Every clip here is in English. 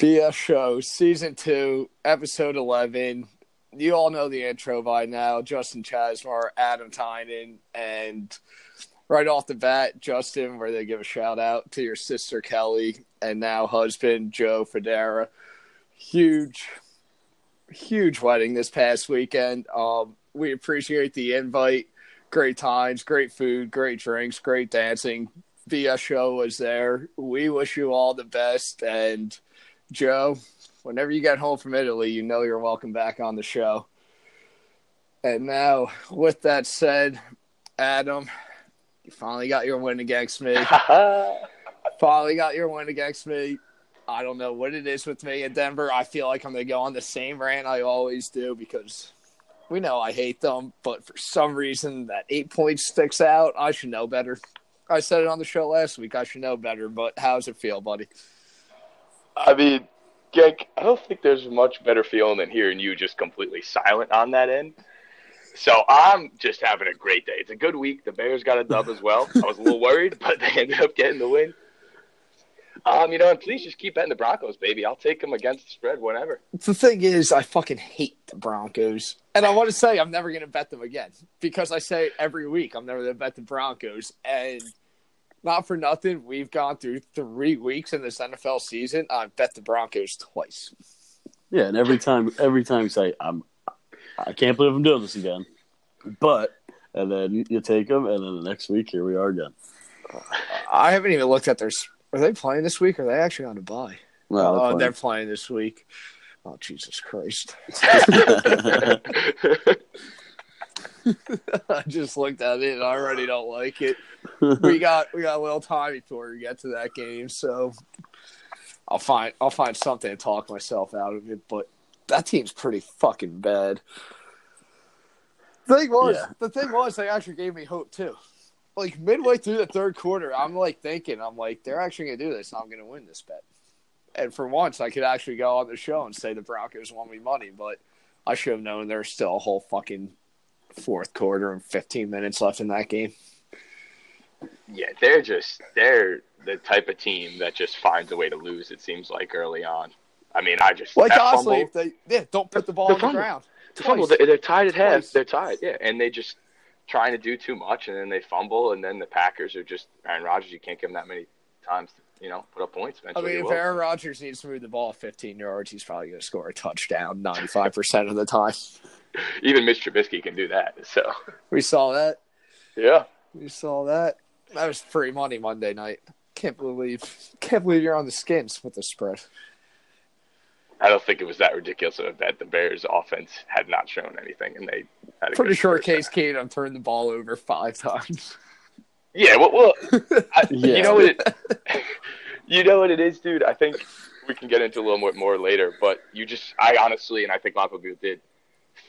BS Show, Season 2, Episode 11. You all know the intro by now. Justin Chasmar, Adam Tynan, and right off the bat, Justin, where they give a shout out to your sister Kelly and now husband Joe Federa. Huge, huge wedding this past weekend. Um, we appreciate the invite. Great times, great food, great drinks, great dancing. BS Show was there. We wish you all the best and – Joe, whenever you get home from Italy, you know you're welcome back on the show. And now, with that said, Adam, you finally got your win against me. finally got your win against me. I don't know what it is with me in Denver. I feel like I'm going to go on the same rant I always do because we know I hate them, but for some reason that eight points sticks out. I should know better. I said it on the show last week. I should know better, but how's it feel, buddy? I mean, Genk, I don't think there's much better feeling than hearing you just completely silent on that end. So I'm just having a great day. It's a good week. The Bears got a dub as well. I was a little worried, but they ended up getting the win. Um, you know, and please just keep betting the Broncos, baby. I'll take them against the spread whenever. The thing is, I fucking hate the Broncos, and I want to say I'm never going to bet them again because I say every week I'm never going to bet the Broncos, and not for nothing, we've gone through three weeks in this NFL season. I bet the Broncos twice. Yeah, and every time, every time you say, "I'm, I can't believe I'm doing this again," but and then you take them, and then the next week here we are again. I haven't even looked at their. Are they playing this week? Or are they actually on a bye? No, oh, they're uh, they're playing this week. Oh Jesus Christ! I just looked at it and I already don't like it. We got we got a little time before we get to that game, so I'll find I'll find something to talk myself out of it. But that team's pretty fucking bad. The thing was, Yeah. the thing was, they actually gave me hope too. Like midway through the third quarter, I'm like thinking, I'm like, they're actually gonna do this. I'm gonna win this bet. And for once, I could actually go on the show and say the Broncos won me money, but I should have known there's still a whole fucking fourth quarter and 15 minutes left in that game. Yeah, they're just they're the type of team that just finds a way to lose. It seems like early on. I mean, I just Like honestly, fumble- if they yeah, don't put the ball The on the ground. The fumble, they're, they're tied at half. They're tied, yeah, and they just trying to do too much, and then they fumble, and then the Packers are just Aaron Rodgers. You can't give him that many times, to, you know, put up points. I mean, if. Aaron Rodgers needs to move the ball 15 yards, he's probably going to score a touchdown 95% of the time. even Mitch Trubisky can do that. So, We saw that. yeah, We saw that. That was free money Monday night. Can't believe, can't believe you're on the skins with the spread. I don't think it was that ridiculous of a bet. The Bears' offense had not shown anything, and they had a Pretty sure Case. Keenum turned the ball over five times. Yeah, well, well I, Yeah. you know what it, you know what it is, dude. I think we can get into a little more more later, but you just, I honestly, and I think of people did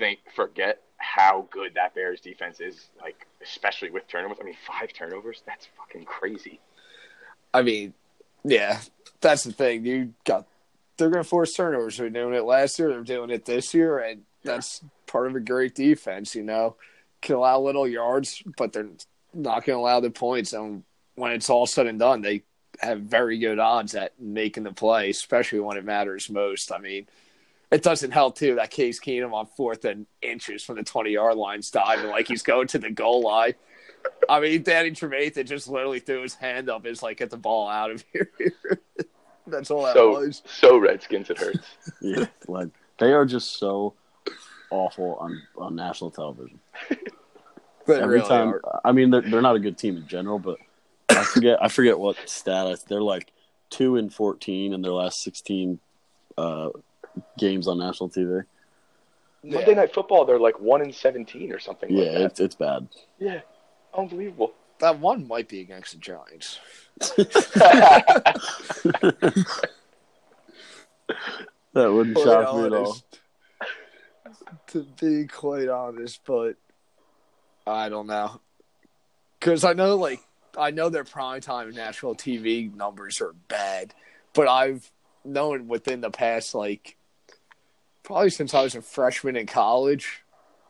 think forget how good that Bears defense is. Like, especially with turnovers. I mean, five turnovers. That's fucking crazy. I mean, yeah, that's the thing. You got they're going to force turnovers. They're doing it last year. They're doing it this year, and that's part of a great defense. You know, can allow little yards, but they're not going to allow the points. And when it's all said and done, they have very good odds at making the play, especially when it matters most. I mean. It doesn't help too that Case Keenum on fourth and inches from the twenty yard line's diving like he's going to the goal line. I mean, Danny Trevathan just literally threw his hand up, and is like, get the ball out of here. That's all that So, was. so Redskins, it hurts. yeah, like they are just so awful on on national television. But Every really time, are. I mean, they're they're not a good team in general, but I forget I forget what status they're like two and fourteen in their last sixteen uh, games on national TV. Monday Night Football, they're like one in seventeen or something. Yeah, like that. it's it's bad. yeah, unbelievable. that one might be against the Giants. That wouldn't Quite shock me at all. To be quite honest, but I don't know. Because I know, like, I know their primetime national TV numbers are bad, but I've known within the past, like, probably since I was a freshman in college,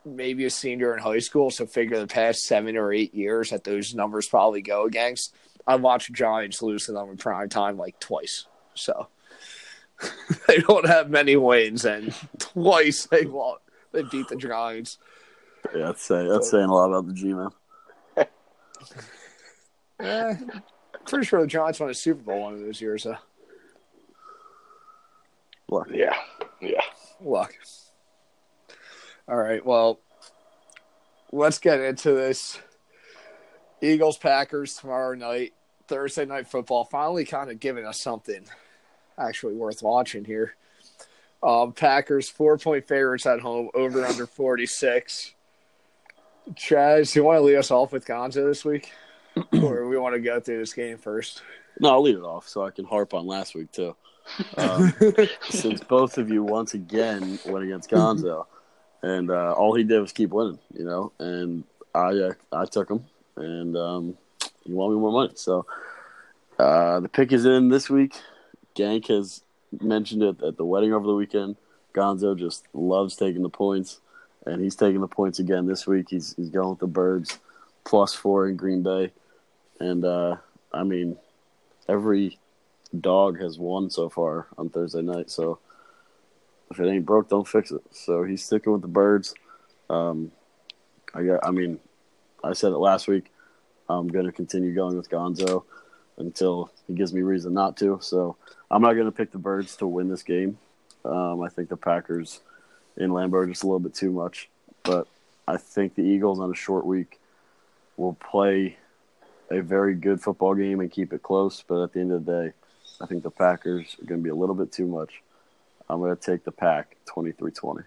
maybe a senior in high school, so figure the past seven or eight years that those numbers probably go against. I watched Giants lose to them in prime time like twice. So they don't have many wins, and twice they lost. They beat the Giants. Yeah, that's saying that's saying a lot about the G man. Eh, pretty sure the Giants won a Super Bowl one of those years. So Yeah, yeah. Luck. All right, well, let's get into this. Eagles Packers tomorrow night, Thursday night football. Finally, kind of giving us something actually worth watching here. Um, Packers four point favorites at home, over under forty six. Chaz, you want to lead us off with Gonzo this week, or we want to go through this game first? no, I'll lead it off so I can harp on last week too. Um, since both of you once again went against Gonzo, and uh, all he did was keep winning, you know, and I uh, I took him, and um, he won me more money. So uh, the pick is in this week. Gank has mentioned it at the wedding over the weekend. Gonzo just loves taking the points, and he's taking the points again this week. He's he's going with the Birds plus four in Green Bay, and uh, I mean every dog has won so far on Thursday night. So if it ain't broke, don't fix it. So he's sticking with the birds. Um, I got. I mean, I said it last week. I'm going to continue going with Gonzo until he gives me reason not to. So I'm not going to pick the birds to win this game. Um, I think the Packers in Lambeau are just a little bit too much, but I think the Eagles on a short week will play a very good football game and keep it close. But at the end of the day, I think the Packers are going to be a little bit too much. I'm going to take the pack 23 20.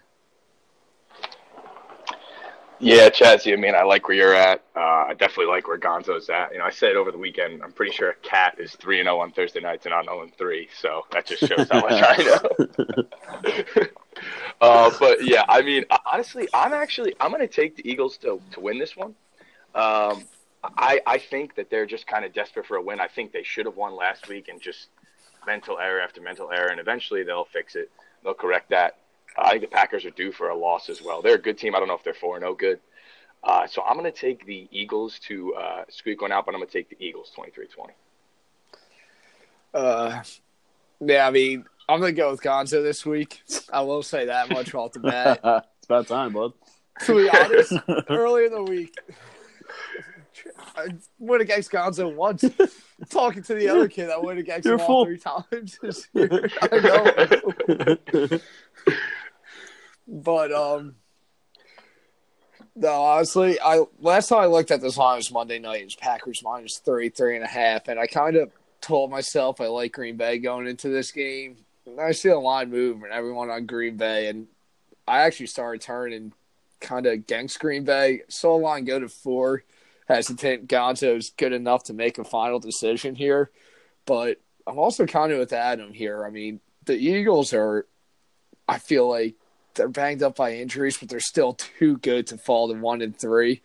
Yeah, Chazzy, I mean, I like where you're at. Uh, I definitely like where Gonzo's at. You know, I said over the weekend, I'm pretty sure Cat is 3 0 on Thursday nights and I'm 0 3. So that just shows how much I know. uh, but yeah, I mean, honestly, I'm actually I'm going to take the Eagles to, to win this one. Um, I, I think that they're just kind of desperate for a win. I think they should have won last week and just mental error after mental error, and eventually they'll fix it. They'll correct that. I think the Packers are due for a loss as well. They're a good team. I don't know if they're four and no good. Uh, so I'm going to take the Eagles to uh, squeak one out, but I'm going to take the Eagles 23-20. Uh, yeah, I mean, I'm gonna go with Gonzo this week. I will say that much off the bat. it's about time, bud. to be honest, earlier in the week, I went against Gonzo once. Talking to the other kid, I went against You're him all three times this year. I know. But um, no, honestly, I last time I looked at this line was Monday night. It was Packers minus three, three and a half, and I kind of told myself I like Green Bay going into this game. And I see the line move and everyone on Green Bay, and I actually started turning kind of against Green Bay. Saw the line go to four. Hesitant Gonzo's good enough to make a final decision here, but I'm also kind of with Adam here. I mean, the Eagles are, I feel like they're banged up by injuries, but they're still too good to fall to one and three.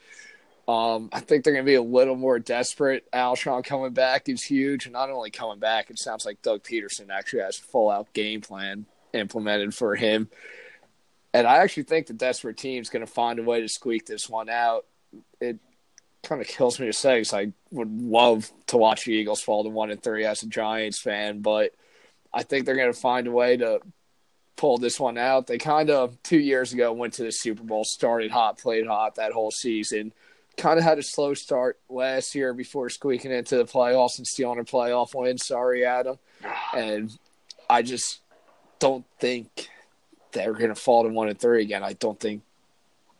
Um, I think they're going to be a little more desperate. Alshon coming back is huge, and not only coming back, it sounds like Doug Pederson actually has a full out game plan implemented for him. And I actually think the desperate team's going to find a way to squeak this one out. It kind of kills me to say because I would love to watch the Eagles fall to one and three as a Giants fan, but I think they're going to find a way to pull this one out. They kind of two years ago went to the Super Bowl, started hot, played hot that whole season. Kind of had a slow start last year before squeaking into the playoffs and stealing a playoff win. Sorry, Adam. And I just don't think they're going to fall to one and three again. I don't think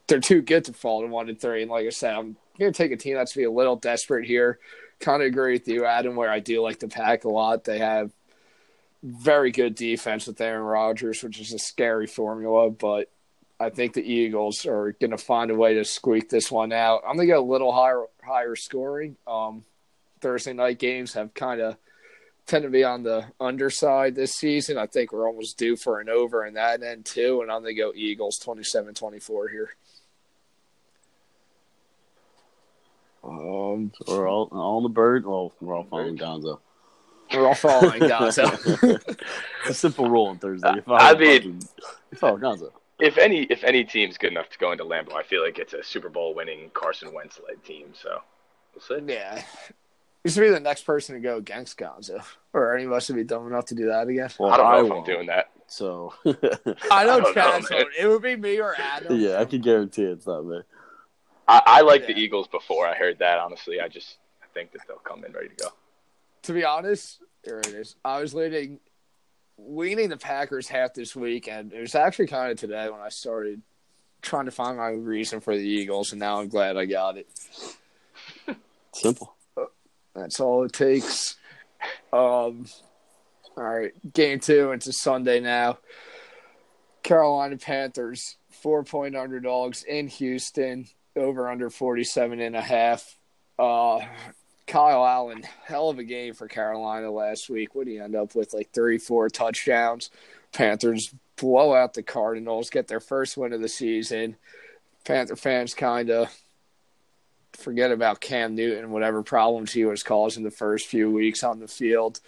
they're too good to fall to one and three. And like I said, I'm going to take a team that's be a little desperate here. Kind of agree with you, Adam, where I do like the pack a lot. They have very good defense with Aaron Rodgers, which is a scary formula, but I think the Eagles are going to find a way to squeak this one out. I'm going to get a little higher higher scoring. Um, Thursday night games have kind of tend to be on the underside this season. I think we're almost due for an over in that end too, and I'm going to go Eagles 27-24 here. Um, we're all all on the bird. Well, we're all following Gonzo. we're all following Gonzo. It's a simple rule on Thursday. If I mean- you follow Gonzo. If any if any team's good enough to go into Lambeau, I feel like it's a Super Bowl winning Carson Wentz led team. So we'll see. Yeah. You should be the next person to go against Gonzo. Or any of us would be dumb enough to do that again. Well, I don't know if I'm won't, doing that. So I know I don't know, Chaz It would be me or Adam. yeah, I can guarantee it's not me. I, I like the Eagles before I heard that. Honestly, I just I think that they'll come in ready to go. To be honest, here it is. I was leading, leaning the Packers half this week, and it was actually kind of today when I started trying to find my reason for the Eagles, and now I'm glad I got it. Simple. That's all it takes. Um, all right, game two. It's a Sunday now. Carolina Panthers, four point underdogs in Houston, over under 47 and a half. Uh, Kyle Allen, hell of a game for Carolina last week. What do you end up with? Like three, four touchdowns. Panthers blow out the Cardinals, get their first win of the season. Panther fans kind of forget about Cam Newton, whatever problems he was causing the first few weeks on the field.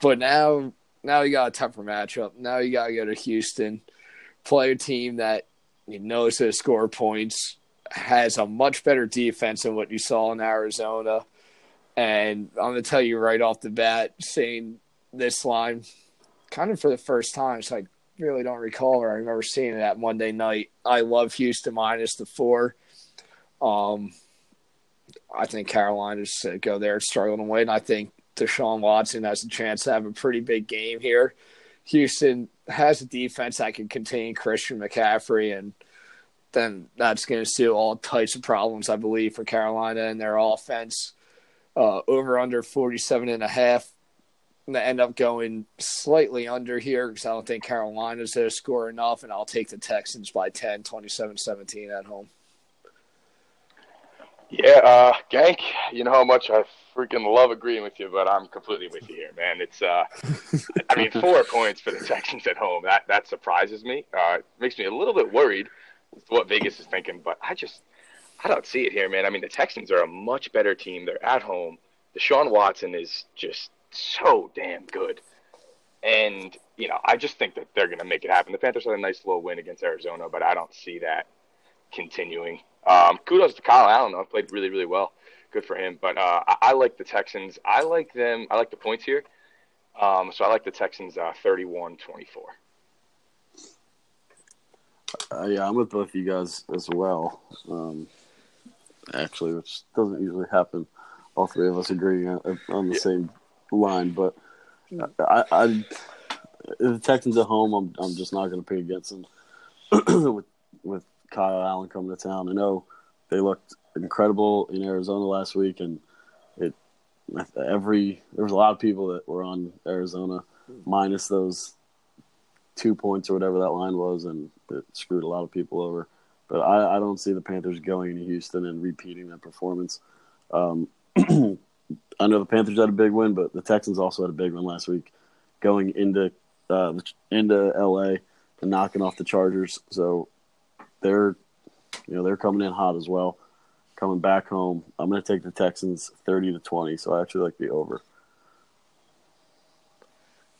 But now, now you got a tougher matchup. Now you got to go to Houston, play a team that you know is going to score points, has a much better defense than what you saw in Arizona. And I'm going to tell you right off the bat, seeing this line kind of for the first time, so I really don't recall or I remember seeing it that Monday night. I love Houston minus the four. Um, I think Carolina's uh, go there struggling to win. I think Deshaun Watson has a chance to have a pretty big game here. Houston has a defense that can contain Christian McCaffrey, and then that's going to suit all types of problems, I believe, for Carolina and their offense. Uh, over under 47 and a half. I'm end up going slightly under here because I don't think Carolina's to score enough, and I'll take the Texans by 10, 27 17 at home. Yeah, uh, Gank, you know how much I freaking love agreeing with you, but I'm completely with you here, man. It's, uh, I mean, four points for the Texans at home. That that surprises me. Uh, makes me a little bit worried what Vegas is thinking, but I just, I don't see it here, man. I mean, the Texans are a much better team. They're at home. Deshaun Watson is just so damn good, and you know, I just think that they're going to make it happen. The Panthers had a nice little win against Arizona, but I don't see that continuing. Um, kudos to Kyle Allen, though. Played really, really well. Good for him. But uh, I, I like the Texans. I like them. I like the points here. Um, so I like the Texans uh, 31 24. Uh, yeah, I'm with both of you guys as well. Um, actually, which doesn't usually happen. All three of us agreeing on, on the Yeah. same line, but I, I, the Texans at home, I'm, I'm just not going to pick against them with with Kyle Allen coming to town. I know they looked incredible in Arizona last week, and it every there was a lot of people that were on Arizona minus those two points or whatever that line was, and it screwed a lot of people over. But I, I don't see the Panthers going into Houston and repeating that performance. Um, I know the Panthers had a big win, but the Texans also had a big win last week, going into uh, into LA and knocking off the Chargers. So they're you know they're coming in hot as well. Coming back home, I'm going to take the Texans 30 to 20. So I actually like the over.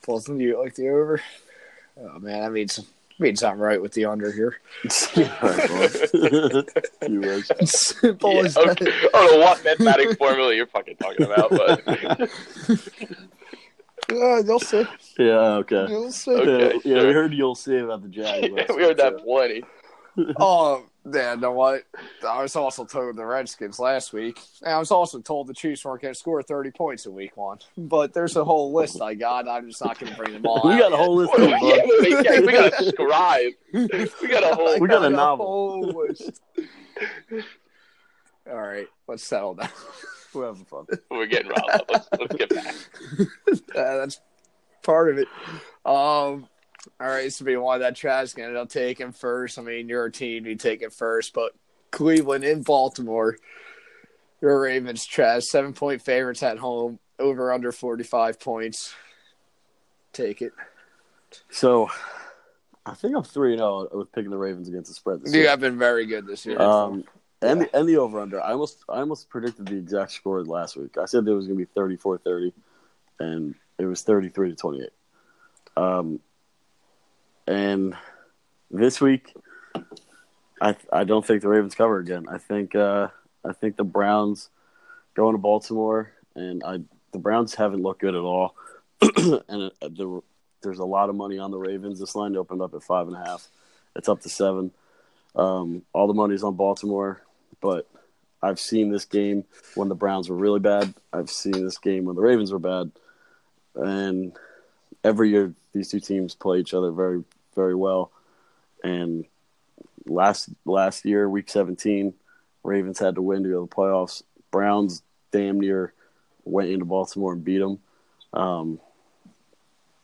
Both of you like the over? Oh man, that means means I'm right with the under here. you wish. Simple Yeah, as okay. that. I don't know what mathematic formula you're fucking talking about, but Yeah, you'll see. Yeah, okay. You'll see. Okay. yeah, yeah, we heard you'll see about the Jaguars. yeah, we heard that plenty. Oh, yeah, you know what? I was also told the Redskins last week. And I was also told the Chiefs weren't going to score 30 points in week one. But there's a whole list I got. I'm just not going to bring them all We out got a yet. whole list Well, of yeah, them, we, yeah, we got a scribe. We got a whole. We got a I novel. whole list. All right, let's settle down. We're having fun. We're getting riled up. Let's, let's get back. Uh, that's part of it. Um, all right, so we want that Trask ended up taking first. I mean, your team, you take it first, but Cleveland in Baltimore, your Ravens, trash, seven point favorites at home, over under 45 points. Take it. So, I think I'm 3 0 with picking the Ravens against the spread this You year. have been very good this year. Um, and the and the over under. I almost I almost predicted the exact score last week. I said there was going to be 34-30, and it was 33 to 28. Um, and this week, I I don't think the Ravens cover again. I think uh, I think the Browns going to Baltimore and I the Browns haven't looked good at all. and uh, there, there's a lot of money on the Ravens. This line opened up at five and a half. It's up to seven. Um, all the money's on Baltimore, but I've seen this game when the Browns were really bad. I've seen this game when the Ravens were bad, and every year these two teams play each other very, very well. And last last year, Week 17, Ravens had to win to go to the playoffs. Browns damn near went into Baltimore and beat them. Um,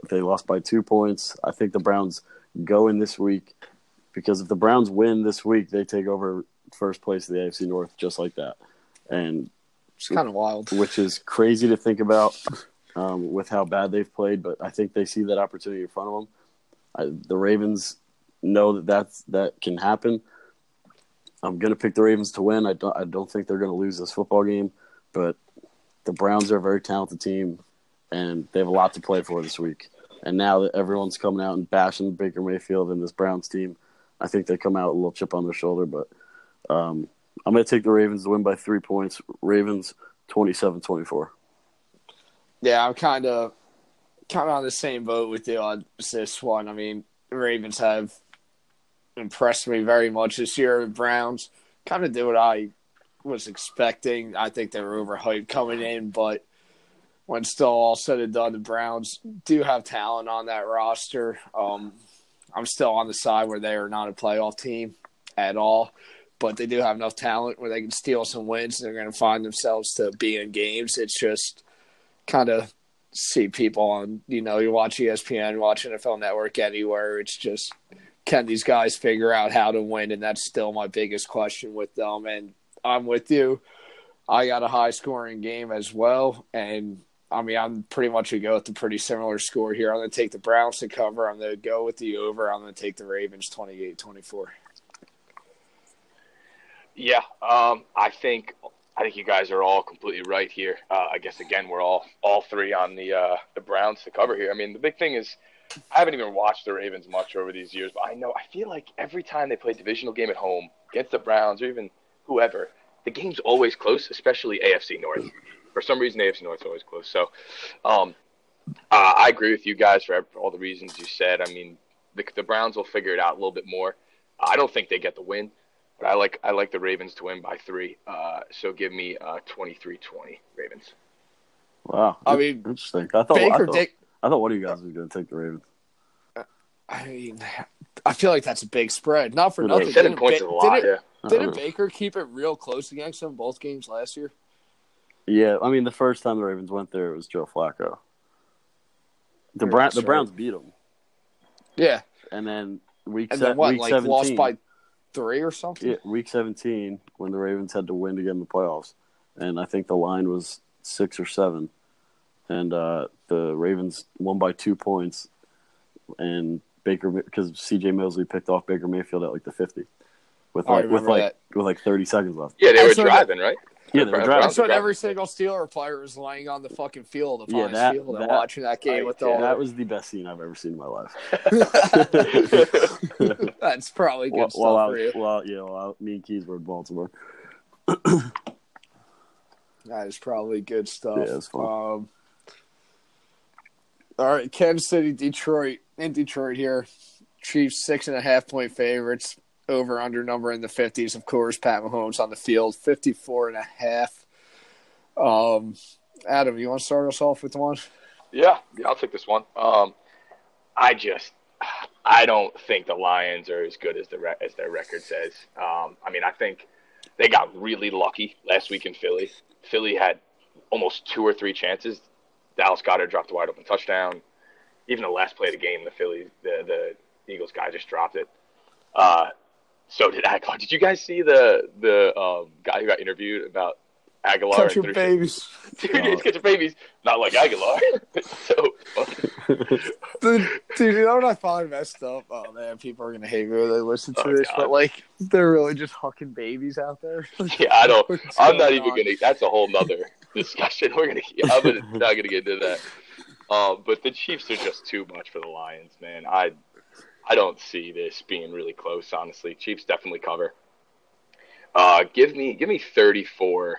they lost by two points. I think the Browns go in this week because if the Browns win this week, they take over first place of the AFC North just like that. And it's kind of wild, which is crazy to think about um, with how bad they've played. But I think they see that opportunity in front of them. I, the Ravens know that that's, that can happen. I'm going to pick the Ravens to win. I don't, I don't think they're going to lose this football game, but the Browns are a very talented team, and they have a lot to play for this week. And now that everyone's coming out and bashing Baker Mayfield and this Browns team, I think they come out with a little chip on their shoulder. But um, I'm going to take the Ravens to win by three points. Ravens 27-24. Yeah, I'm kind of kind of on the same boat with you on this one. I mean, Ravens have impressed me very much this year. Browns kind of did what I was expecting. I think they were overhyped coming in, but when still all said and done, the Browns do have talent on that roster. Um, I'm still on the side where they are not a playoff team at all, but they do have enough talent where they can steal some wins. And they're going to find themselves to be in games. It's just kind of see people on, you know, you watch ESPN, watch NFL Network anywhere. It's just can these guys figure out how to win? And that's still my biggest question with them. And I'm with you. I got a high scoring game as well. And I mean, I'm pretty much going to go with a pretty similar score here. I'm going to take the Browns to cover. I'm going to go with the over. I'm going to take the Ravens 28 24. Yeah, um, I think I think you guys are all completely right here. Uh, I guess again we're all all three on the uh, the Browns to cover here. I mean the big thing is I haven't even watched the Ravens much over these years, but I know I feel like every time they play a divisional game at home against the Browns or even whoever, the game's always close, especially AFC North. For some reason, AFC North's always close. So, um, uh, I agree with you guys for all the reasons you said. I mean, the, the Browns will figure it out a little bit more. I don't think they get the win, but I like I like the Ravens to win by three. Uh, so give me uh, 23-20 Ravens. Wow, I mean, interesting. I thought Baker I thought, Dick, I thought one of you guys was going to take the Ravens. I mean, I feel like that's a big spread. Not for nothing. Seven points ba- a lot. Didn't, yeah. didn't Baker keep it real close against them both games last year? Yeah, I mean, the first time the Ravens went there, it was Joe Flacco. The yeah, Brown, the Browns beat them. Yeah, and then week and se- then what, week like 17, lost by three or something. Yeah, week seventeen when the Ravens had to win to get in the playoffs, and I think the line was six or seven, and uh, the Ravens won by two points, and Baker because C.J. Mosley picked off Baker Mayfield at like the fifty, with like with like that. with like thirty seconds left. Yeah, they were driving, right? Yeah, they were driving. That's what every single Steeler player was laying on the fucking field, the yeah, that, field, that, and watching that game with all. That was the best scene I've ever seen in my life. That's probably good well, stuff well, for you. Well, yeah, well, me and Keys were in Baltimore. that is probably good stuff. Yeah, it's fun. Um, all right, Kansas City, Detroit. In Detroit here, Chiefs six and a half point favorites. Over under number in the fifties. Of course, Pat Mahomes on the field, 54 and a half. Um, Adam, you want to start us off with one? Yeah, yeah, I'll take this one. Um, I just, I don't think the Lions are as good as the as their record says. Um, I mean, I think they got really lucky last week in Philly. Philly had almost two or three chances. Dallas Goedert dropped a wide open touchdown. Even the last play of the game, the Philly, the the Eagles guy just dropped it. Uh, so did Agholor. Did you guys see the the um, guy who got interviewed about Agholor? Catch your babies. Dude, oh. catch your babies. Not like Agholor. so dude, dude, you know what I messed up? Oh man, people are gonna hate me when they listen to oh, this, God. but like they're really just hucking babies out there. yeah, I don't. I'm not even on? gonna. That's a whole nother discussion. We're gonna. I'm gonna, not gonna get into that. Um, but the Chiefs are just too much for the Lions, man. I I don't see this being really close, honestly. Chiefs definitely cover. Uh, give me give me 34-24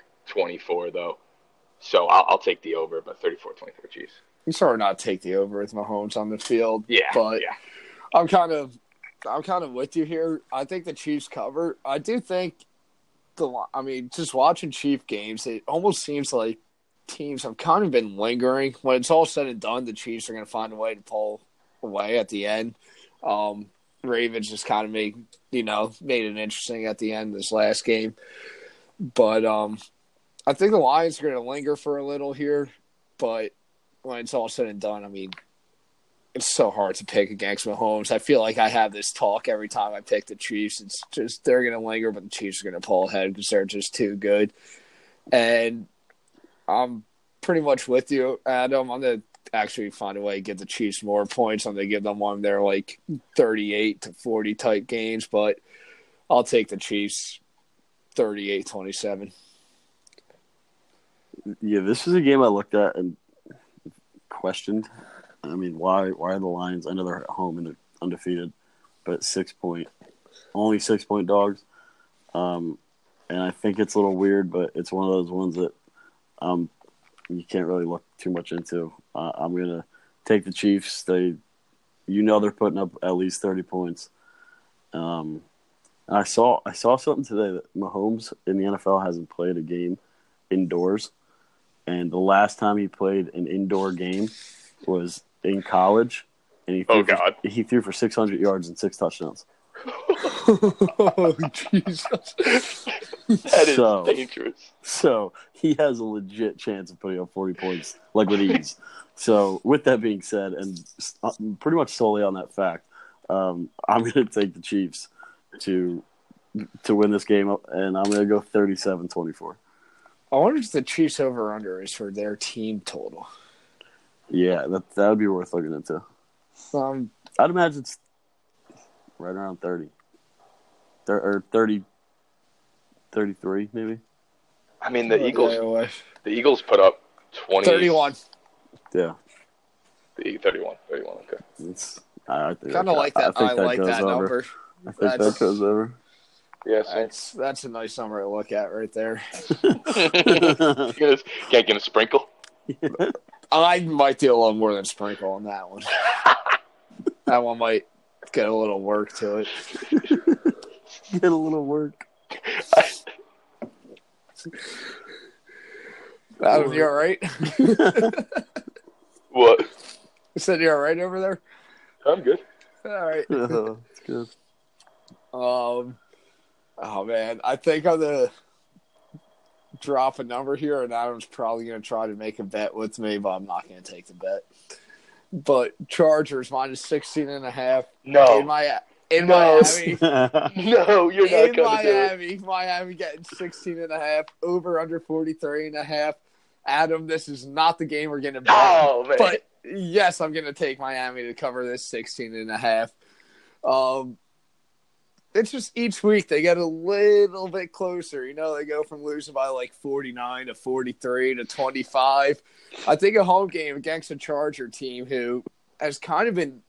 though. So I'll, I'll take the over, but 34-24 Chiefs. I'm of not take the over with Mahomes on the field. Yeah, but yeah. I'm kind of, I'm kind of with you here. I think the Chiefs cover. I do think the. I mean, just watching Chief games, it almost seems like teams have kind of been lingering. When it's all said and done, the Chiefs are going to find a way to pull away at the end. Um, Ravens just kind of made, you know, made it interesting at the end of this last game. But um, I think the Lions are going to linger for a little here. But when it's all said and done, I mean, it's so hard to pick against Mahomes. I feel like I have this talk every time I pick the Chiefs. It's just they're going to linger, but the Chiefs are going to pull ahead because they're just too good. And I'm pretty much with you, Adam. I'm going to actually find a way to get the Chiefs more points. I'm give them one of their like 38 to 40 type games, but I'll take the Chiefs 38 27. Yeah, this is a game I looked at and questioned. I mean, why why are the Lions? I know they're at home and they're undefeated, but six point, only six point dogs. Um, and I think it's a little weird, but it's one of those ones that um, you can't really look too much into. Uh, I'm gonna take the Chiefs. They, you know, they're putting up at least thirty points. Um, I saw I saw something today that Mahomes in the NFL hasn't played a game indoors, and the last time he played an indoor game was in college, and he threw Oh, God. For, he threw for 600 yards and six touchdowns. Oh, Jesus. That is So- dangerous. So he has a legit chance of putting up 40 points like with ease. so with that being said, and uh, pretty much solely on that fact, um, I'm going to take the Chiefs to to win this game, and I'm going to go 37-24. I wonder if the Chiefs over under is for their team total. Yeah, that that would be worth looking into. Um, I'd imagine it's right around 30. Thir- or 30, 33 maybe. I mean, the Eagles. away. The Eagles put up 20, 31. Yeah, The 31, 31. Okay. it's. I, I Kind of like I that. think I, like goes that over. number. I think That's- that goes over. Yeah. That's that's a nice number to look at right there. can't get a sprinkle. I might do a little more than sprinkle on that one. that one might get a little work to it. Get a little work. Adam, you all right? What? You said you're all right over there. I'm good. All right. It's good. Um, oh man, I think I'm gonna drop a number here, and Adam's probably gonna try to make a bet with me, but I'm not gonna take the bet. But Chargers minus 16 and a half No. in my in No. Miami. No, you're not in going to do it. Miami, Miami getting 16 and a half, over under 43 and a half. Adam, this is not the game we're going to bet. Oh, man. But yes, I'm going to take Miami to cover this 16 and a half. Um, it's just each week they get a little bit closer. You know, they go from losing by like 49 to 43 to 25. I think a home game against a Charger team who has kind of been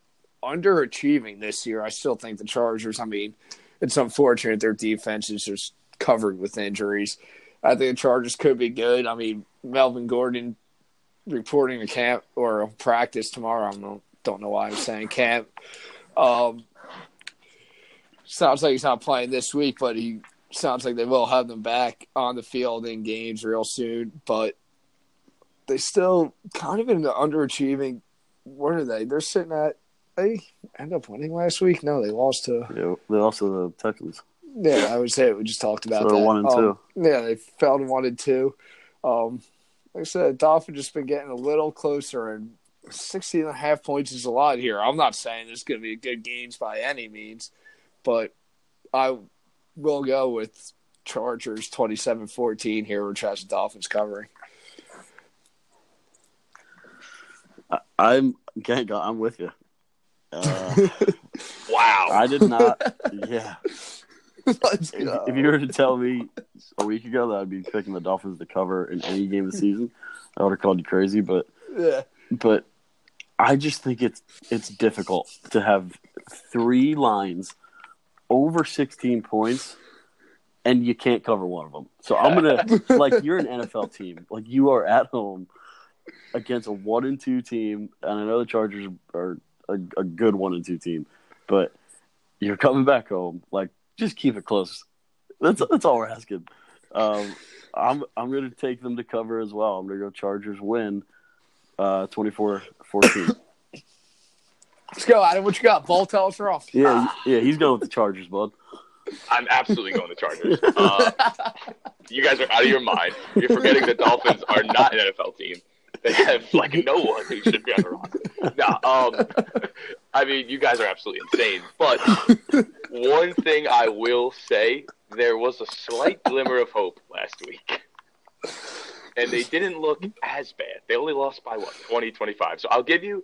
underachieving this year. I still think the Chargers, I mean, it's unfortunate their defense is just covered with injuries. I think the Chargers could be good. I mean, Melvin Gordon reporting to camp or practice tomorrow. I don't, don't know why I'm saying camp. Um, sounds like he's not playing this week, but he sounds like they will have them back on the field in games real soon. But they still kind of in the underachieving. What are they? They're sitting at. They end up winning last week. No, they lost to. Yeah, they also the Texans. Yeah, I would say we just talked about So that. one and Um, two. Yeah, they fell to one and two. Um, like I said, Dolphins just been getting a little closer, and 16 and a half points is a lot here. I'm not saying there's going to be good games by any means, but I will go with Chargers 27 14 here, which has the Dolphins covering. I, I'm gang. I'm with you. Uh, wow. I did not. Yeah. Let's If, go. if you were to tell me a week ago that I'd be picking the Dolphins to cover in any game of the season, I would have called you crazy. But yeah. but I just think it's it's difficult to have three lines over 16 points and you can't cover one of them. So I'm gonna like you're an NFL team, like you are at home against a one and two team, and I know the Chargers are a, a good one and two team, but you're coming back home. Like just keep it close. That's that's all we're asking. Um, I'm I'm to take them to cover as well. I'm going to go Chargers win uh, 24-14. Let's go, Adam. What you got? Ball tell us off. Yeah, yeah, he's going with the Chargers, bud. I'm absolutely going the Chargers. Uh, you guys are out of your mind. You're forgetting the Dolphins are not an NFL team. They have like no one who should be on the roster. No, um, I mean you guys are absolutely insane. But one thing I will say, there was a slight glimmer of hope last week. And they didn't look as bad. They only lost by what, 20, 25. So I'll give you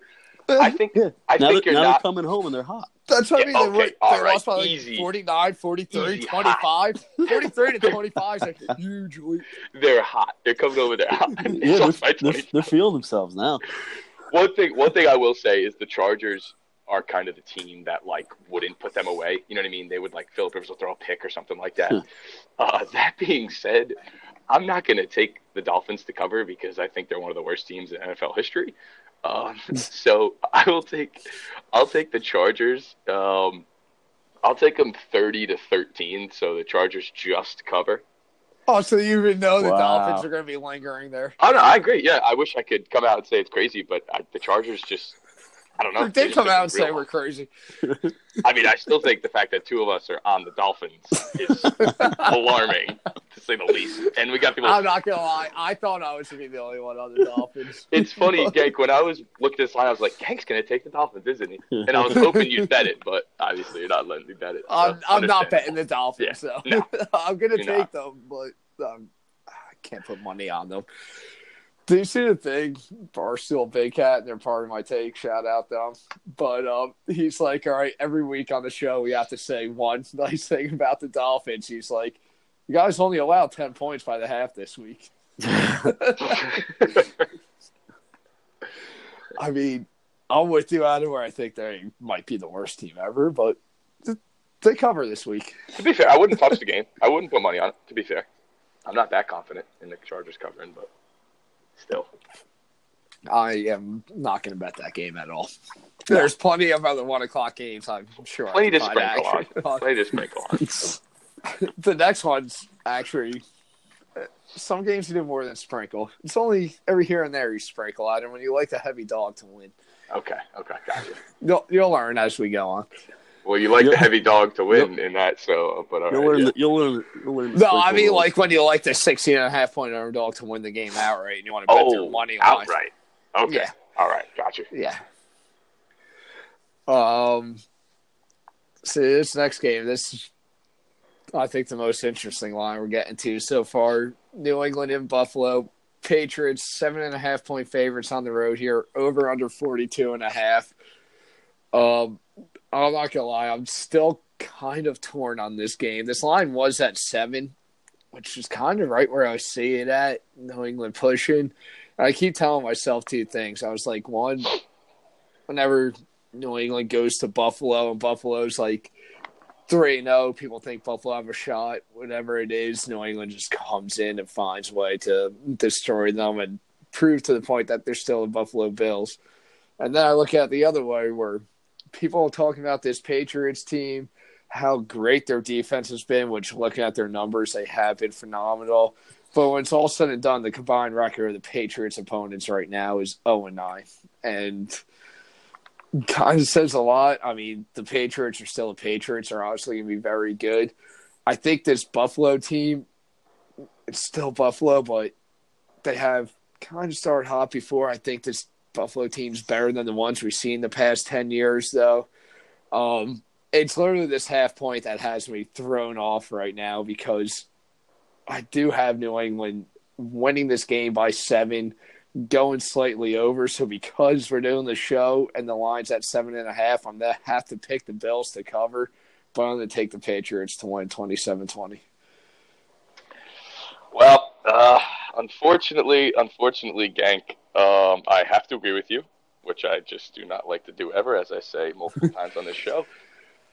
I think Yeah. I now think that, you're now not they're coming home and they're hot. That's what I Yeah, mean. They, okay, were, they all right, lost by like easy. 49, 43, Easy 25. 43 to 25 is like a huge leap. they're hot. They're coming over there hot. They Yeah, they're, they're, they're feeling themselves now. one thing one thing I will say is the Chargers are kind of the team that like wouldn't put them away. You know what I mean? They would like Philip Rivers will throw a pick or something like that. Uh, that being said, I'm not going to take the Dolphins to cover because I think they're one of the worst teams in NFL history. Um, so I will take I'll take the Chargers. Um, I'll take them 30 to 13. So the Chargers just cover. Oh, so you even know the Wow. Dolphins are going to be lingering there. Oh no, I agree. Yeah, I wish I could come out and say it's crazy, but I, the Chargers just. I don't know. They just come out and say we're crazy. I mean, I still think the fact that two of us are on the Dolphins is alarming, to say the least. And we got people. I'm not to lie. I thought I was to be the only one on the Dolphins. It's funny, Gank. When I was looking at this line, I was like, "Gank's gonna take the Dolphins, isn't he?" And I was hoping you'd bet it, but obviously you're not letting me bet it. so I'm, I'm not betting the Dolphins, Yeah. so No. I'm going to You're take not. them, but um, I can't put money on them. Do you see the thing? Barstool Big Cat, and they're part of my take. Shout out to them. But um, he's like, all right, every week on the show, we have to say one nice thing about the Dolphins. He's like, you guys only allowed 10 points by the half this week. I mean, I'm with you, Adam, where I think they might be the worst team ever, but they cover this week. to be fair, I wouldn't touch the game. I wouldn't put money on it. To be fair, I'm not that confident in the Chargers covering, but still. I am not going to bet that game at all. There's plenty of other one o'clock games. I'm sure. Plenty to sprinkle on. Plenty to sprinkle on. the next one's actually uh, some games you do more than sprinkle. It's only every here and there you sprinkle at, and when you like the heavy dog to win, Okay, okay, gotcha. you'll you'll learn as we go on. Well, you like Yep. the heavy dog to win in that, so but all You'll right, learn. yeah. The, you'll learn. You'll learn. the No, I mean rules. like when you like the 16 and a half point underdog to win the game outright, and you want to bet their Oh, money line. outright. Okay, Yeah. all right, gotcha. Yeah. Um. See this next game. This, is, I think, the most interesting line we're getting to so far. New England and Buffalo. Patriots seven and a half point favorites on the road here. Over under forty two and a half. Um, I'm not gonna lie. I'm still kind of torn on this game. This line was at seven, which is kind of right where I see it at. New England pushing. I keep telling myself two things. I was like, one, whenever New England goes to Buffalo and Buffalo's like three zero, oh, people think Buffalo have a shot. Whatever it is, New England just comes in and finds a way to destroy them and prove to the point that they're still the Buffalo Bills. And then I look at the other way where people talking about this Patriots team, how great their defense has been, which looking at their numbers, they have been phenomenal. But when it's all said and done, the combined record of the Patriots opponents right now is 0 and 9. And kind of says a lot. I mean, the Patriots are still the Patriots, are obviously going to be very good. I think this Buffalo team, it's still Buffalo, but they have kind of started hot before. I think this Buffalo team's better than the ones we've seen the past 10 years, though. Um, it's literally this half point that has me thrown off right now because I do have New England winning this game by seven, going slightly over. So because we're doing the show and the line's at seven and a half, I'm gonna have to pick the Bills to cover, but I'm gonna take the Patriots to win 27-20. Well, uh, unfortunately, unfortunately, Gank, um, I have to agree with you, which I just do not like to do ever, as I say multiple times on this show.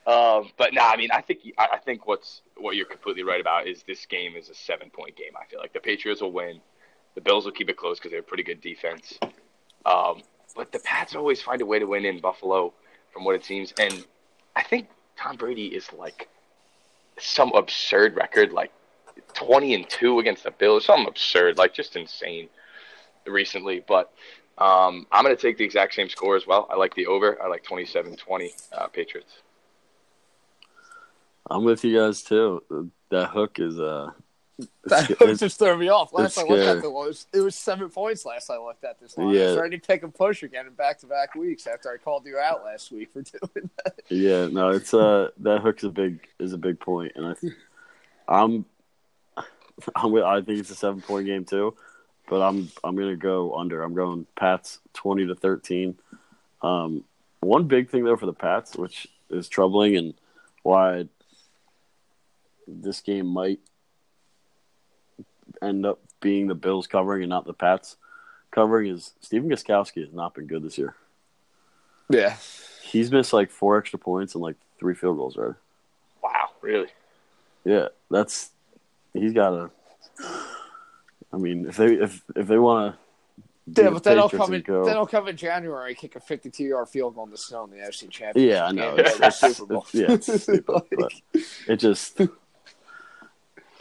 Um, but no, I mean, I think I I think what's what you're completely right about is this game is a seven point game. I feel like the Patriots will win, the Bills will keep it close because they have pretty good defense. Um, but the Pats always find a way to win in Buffalo, from what it seems. And I think Tom Brady is like some absurd record, like twenty and two against the Bills, something absurd, like just insane recently. But um, I'm going to take the exact same score as well. I like the over. I like 27-20 uh, Patriots. I'm with you guys too. That hook is uh, That it's- was just throwing me off. Last it's I looked scary. at the was it was seven points. Last I looked at this line, I Yeah. was ready to take a push again in back to back weeks after I called you out last week for doing that. Yeah, no, it's uh that hook's a big is a big point, and I, I'm, I'm with, I think it's a seven point game too, but I'm I'm gonna go under. I'm going Pats twenty to thirteen. Um, one big thing though for the Pats, which is troubling, and why this game might end up being the Bills covering and not the Pats covering, is Stephen Gostkowski has not been good this year. Yeah, He's missed like four extra points and like three field goals right? Wow, really? Yeah, that's he's got to. I mean, if they if if they want to, yeah, but they don't come in. They don't come in January. Kick a fifty-two yard field goal in the snow in the NFC Championship. Yeah, I know. game It's, it's, Super Bowl. yeah, it's stupid, Like- it just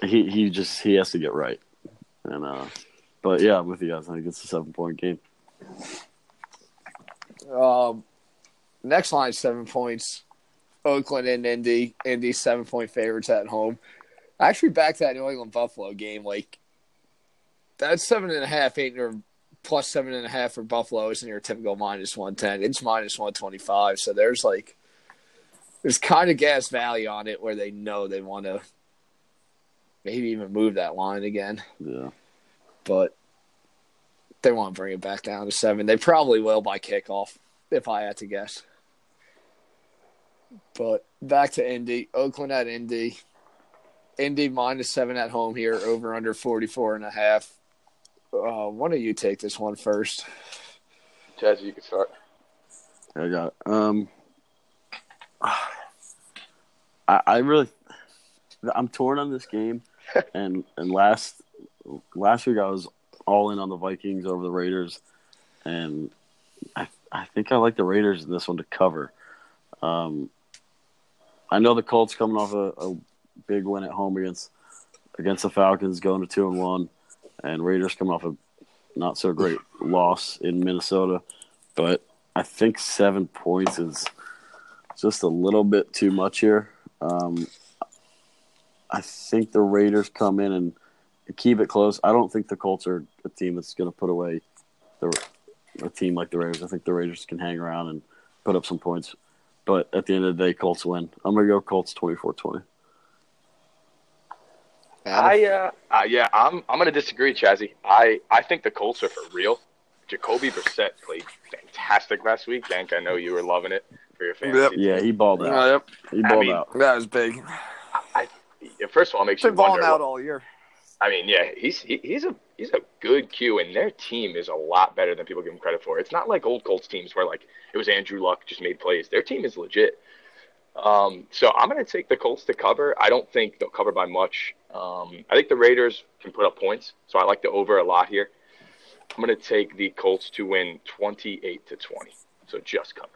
he he just he has to get right, and uh, but yeah, I'm with you guys. I think it's a seven point game. Um, next line seven points. Oakland and Indy. Indy seven point favorites at home. Actually, back to that New England Buffalo game. Like that seven and a half ain't your plus seven and a half for Buffalo isn't your typical minus one ten. It's minus one twenty five. So there's like there's kind of gas value on it where they know they want to maybe even move that line again Yeah, but they want to bring it back down to seven. They probably will by kickoff, if I had to guess. But back to Indy, Oakland at Indy. Indy minus seven at home here, over under 44 and a half. Uh, why don't you take this one first? Chaz, you can start. I got it. Um, I I really I'm torn on this game, and and last last week I was all in on the Vikings over the Raiders, and I I think I like the Raiders in this one to cover. Um, I know the Colts coming off a, a big win at home against against the Falcons, going to two and one, and Raiders come off a not so great loss in Minnesota, but I think seven points is just a little bit too much here. Um, I think the Raiders come in and keep it close. I don't think the Colts are a team that's going to put away the, a team like the Raiders. I think the Raiders can hang around and put up some points. But at the end of the day, Colts win. I'm going to go Colts 24 20. I uh, uh yeah, I'm I'm gonna disagree, Chazzy. I I think the Colts are for real. Jacoby Brissett played fantastic last week. Yank, I know you were loving it for your fantasy. Yeah, he balled out. yep. He I balled mean, out. That was big. I, first of all, it makes you Been balling wonder. out what- all year. I mean, yeah, he's he, he's a he's a good Q, and their team is a lot better than people give him credit for. It's not like old Colts teams where like it was Andrew Luck just made plays. Their team is legit. Um, so I'm going to take the Colts to cover. I don't think they'll cover by much. Um, I think the Raiders can put up points, so I like the over a lot here. I'm going to take the Colts to win 28 to 20, so just cover.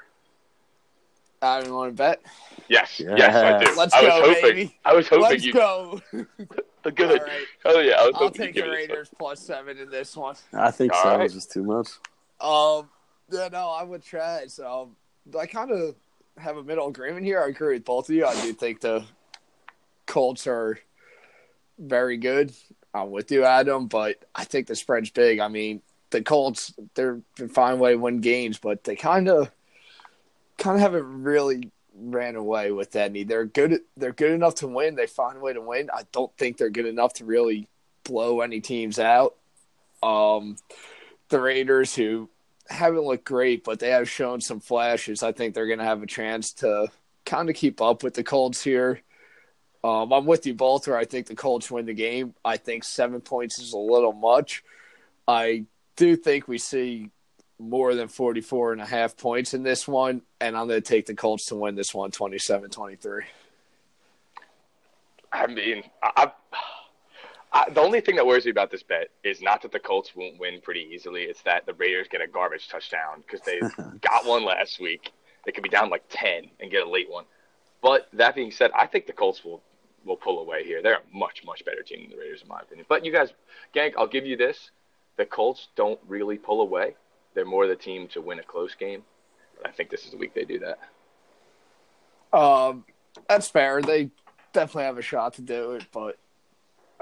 I don't want to bet. Yes, yes, I do. Let's I was go, hoping, baby. I was hoping Let's you go. good. All right. Oh yeah, I was I'll hoping take you'd the give it a shot. Raiders plus seven in this one. I think All seven right. is just too much. Um, yeah, no, I would try. it. So I kind of have a middle agreement here. I agree with both of you. I do think the Colts are very good. I'm with you, Adam, but I think the spread's big. I mean, the Colts they're they find way to win games, but they kind of kind of haven't really ran away with any. They're good. They're good enough to win. They find a way to win. I don't think they're good enough to really blow any teams out. Um, the Raiders, who haven't looked great, but they have shown some flashes. I think they're going to have a chance to kind of keep up with the Colts here. Um, I'm with you both, where I think the Colts win the game. I think seven points is a little much. I do think we see more than 44 and a half points in this one, and I'm going to take the Colts to win this one 27 23. I mean, I, I, the only thing that worries me about this bet is not that the Colts won't win pretty easily. It's that the Raiders get a garbage touchdown because they got one last week. They could be down like 10 and get a late one. But that being said, I think the Colts will will pull away here. They're a much much better team than the Raiders in my opinion. But you guys, Gank, I'll give you this: the Colts don't really pull away. They're more the team to win a close game. But I think this is the week they do that. Um, that's fair. They definitely have a shot to do it, but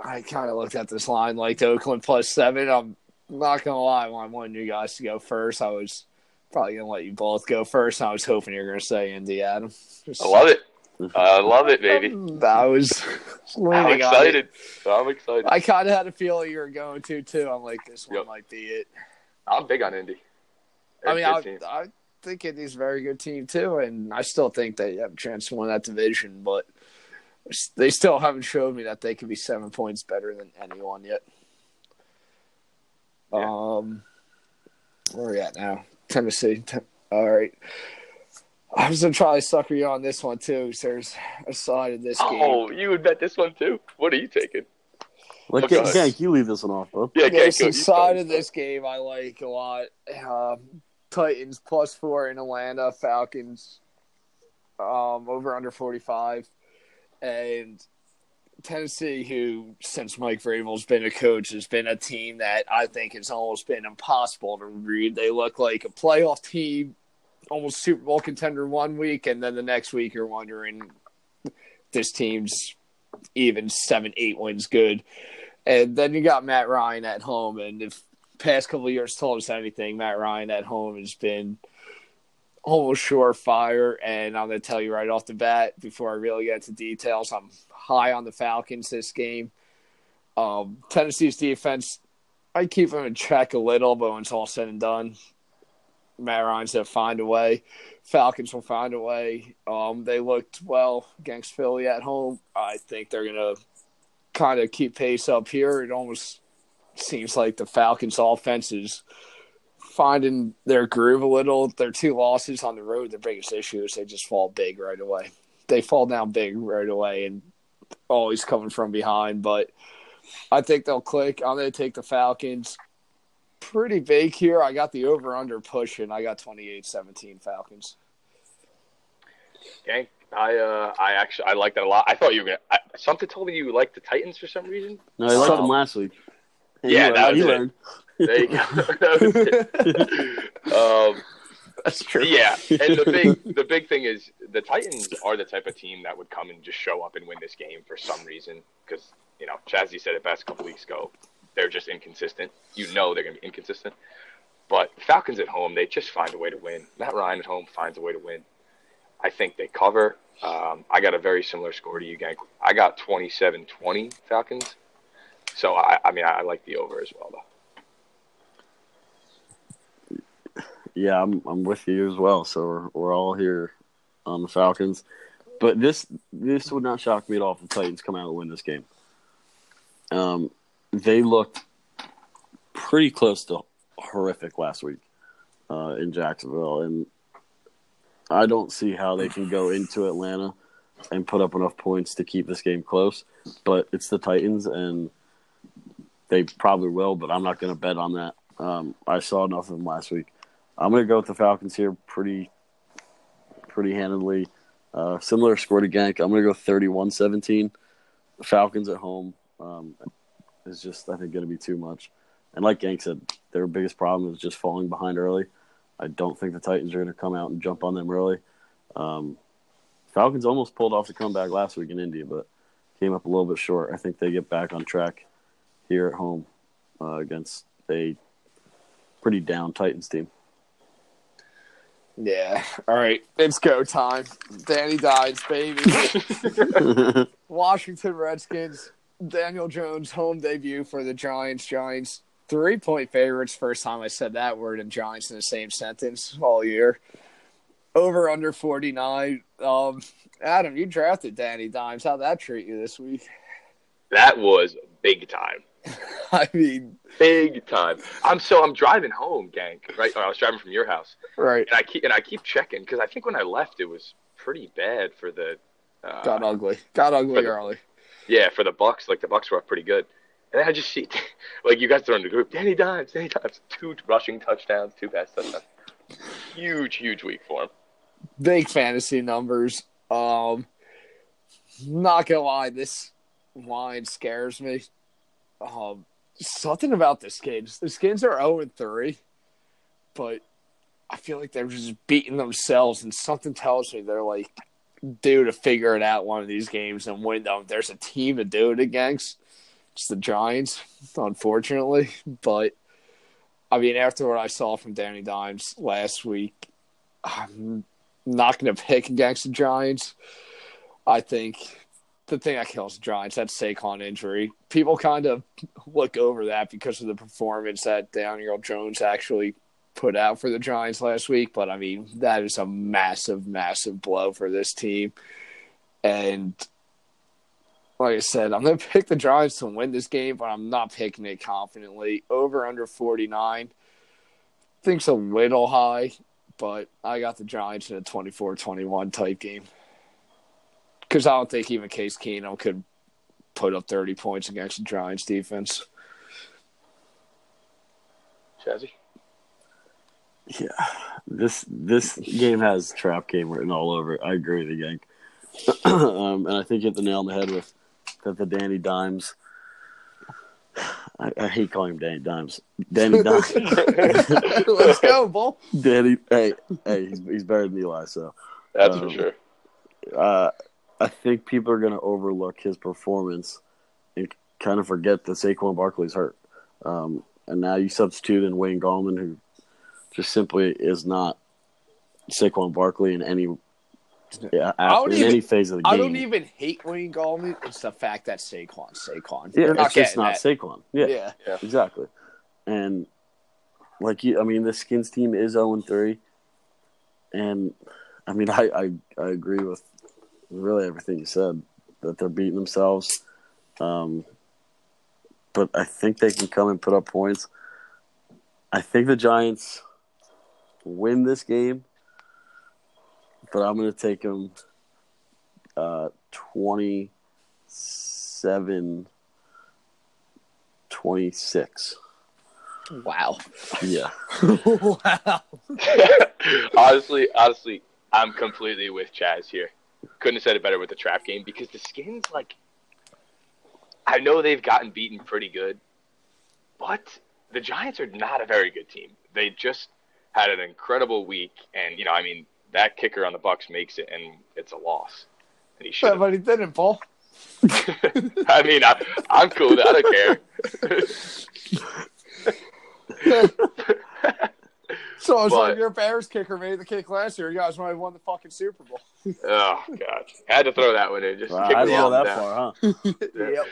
I kind of looked at this line like Oakland plus seven. I'm not gonna lie, when I wanted you guys to go first, I was probably gonna let you both go first. I was hoping you were gonna say Indy, Adam. Just, I love it. I love it, baby. I was. I'm excited. I'm excited. I kind of had a feeling you were going to too. I'm like, this one Yep. might be it. I'm big on Indy. I They're mean, a I, good team. I think Indy's a very good team too, and I still think they have a chance to win that division. But they still haven't showed me that they could be seven points better than anyone yet. Yeah. Um, where are we at now? Tennessee. Ten- All right. I was gonna try to sucker you on this one too. So there's a side of this game. Oh, you would bet this one too? What are you taking? Let Okay. Gank, Gank, you leave this one off, bro. Yeah, There's Gank, go. side of this game I like a lot. Um, Titans plus four in Atlanta, Falcons um, over under 45. And Tennessee, who since Mike Vrabel's been a coach, has been a team that I think has almost been impossible to read. They look like a playoff team, almost Super Bowl contender one week, and then the next week you're wondering this team's even seven, eight wins good. And then you got Matt Ryan at home, and if past couple years told us anything, Matt Ryan at home has been almost surefire. And I'm going to tell you right off the bat, before I really get into details, I'm high on the Falcons this game. Um, Tennessee's defense, I keep them in check a little, but when it's all said and done, going to find a way. Falcons will find a way. Um, they looked well against Philly at home. I think they're going to kind of keep pace up here. It almost seems like the Falcons' offense is finding their groove a little. Their two losses on the road, their biggest issue is they just fall big right away. They fall down big right away and always coming from behind. But I think they'll click. I'm going to take the Falcons. Pretty big here. I got the over under pushing. I got 28 17 Falcons. Gank, I uh, I actually I like that a lot. I thought you were gonna. I, something told me you liked the Titans for some reason. No, I liked So- him last week. Hey, Yeah, you that learned. was You it. learned. There you go. That was it. um, That's true. yeah, and the big the big thing is the Titans are the type of team that would come and just show up and win this game for some reason because you know Chazzy said it best a couple weeks ago. They're just inconsistent. You know they're going to be inconsistent. But Falcons at home, they just find a way to win. Matt Ryan at home finds a way to win. I think they cover. Um, I got a very similar score to you, Gank. I got 27-20 Falcons. So I, I mean, I, I like the over as well, though. Yeah, I'm I'm with you as well. So we're, we're all here on the Falcons. But this this would not shock me at all if the Titans come out and win this game. Um, they looked pretty close to horrific last week uh, in Jacksonville, and I don't see how they can go into Atlanta and put up enough points to keep this game close. But it's the Titans, and they probably will. But I'm not going to bet on that. Um, I saw enough of them last week. I'm going to go with the Falcons here pretty pretty handedly. Uh, similar score to Gank. I'm going to go 31-17. Falcons at home um, is just, I think, going to be too much. And like Gank said, their biggest problem is just falling behind early. I don't think the Titans are going to come out and jump on them early. Um, Falcons almost pulled off the comeback last week in Indy, but came up a little bit short. I think they get back on track here at home uh, against a pretty down Titans team. Yeah. All right. It's go time. Danny Dimes, baby. Washington Redskins, Daniel Jones home debut for the Giants. Giants three point favorites. First time I said that word and Giants in the same sentence all year. Over under forty nine. Um, Adam, you drafted Danny Dimes. How'd that treat you this week? That was big time. I mean, big time. I'm so I'm driving home, gang. Right, or I was driving from your house, right. and I keep and I keep checking because I think when I left it was pretty bad for the. Uh, Got ugly. Got ugly the- early. Yeah, for the Bucks, like the Bucks were up pretty good. And then I just see, like you guys throw in the group, Danny Dimes, Danny Dimes, two rushing touchdowns, two pass touchdowns. Huge, huge week for him. Big fantasy numbers. Um, not gonna lie, this line scares me. Um, something about the skins. The skins are zero and three, but I feel like they're just beating themselves, and something tells me they're like due to figure it out one of these games and win them. There's a team to do it against. It's the Giants, unfortunately, but. I mean, after what I saw from Danny Dimes last week, I'm not going to pick against the Giants. I think the thing that kills the Giants, that's Saquon injury. People kind of look over that because of the performance that Daniel Jones actually put out for the Giants last week. But I mean, that is a massive, massive blow for this team. And like I said, I'm going to pick the Giants to win this game, but I'm not picking it confidently. Over under 49. Think's a little high, but I got the Giants in a 24 21 type game. Because I don't think even Case Keenum could put up 30 points against the Giants defense. Chazzy? Yeah, this this game has trap game written all over it. I agree with you, gang. um, and I think you hit the nail on the head with that the Danny Dimes. I, I hate calling him Danny Dimes. Danny Dimes. Let's go, Bull. Danny. Hey, hey, he's, he's better than Eli. So That's for Um, sure. uh, I think people are going to overlook his performance and kind of forget that Saquon Barkley's hurt. Um, and now you substitute in Wayne Gallman, who just simply is not Saquon Barkley in any yeah, don't in even- any phase of the game. I don't even hate Wayne Gallman. It's the fact that Saquon's Saquon. yeah, You're not it's just not that. Saquon. Yeah, Yeah. exactly. And like you, I mean, the Skins team is zero and three, and I mean, I, I I agree with really everything you said that they're beating themselves. Um, but I think they can come and put up points. I think the Giants win this game, but I'm going to take them uh, 27 26. Wow. Yeah. wow. honestly, honestly, I'm completely with Chaz here. Couldn't have said it better with the trap game because the skins, like, I know they've gotten beaten pretty good, but the Giants are not a very good team. They just had an incredible week, and you know, I mean, that kicker on the Bucks makes it, and it's a loss. And he should. but he didn't, Paul. I mean, I, I'm cool. I don't care. So it's But- like your Bears kicker made the kick last year. You guys might have won the fucking Super Bowl. oh God, had to throw that one in. Just Wow, kick I the didn't go that down. far, huh?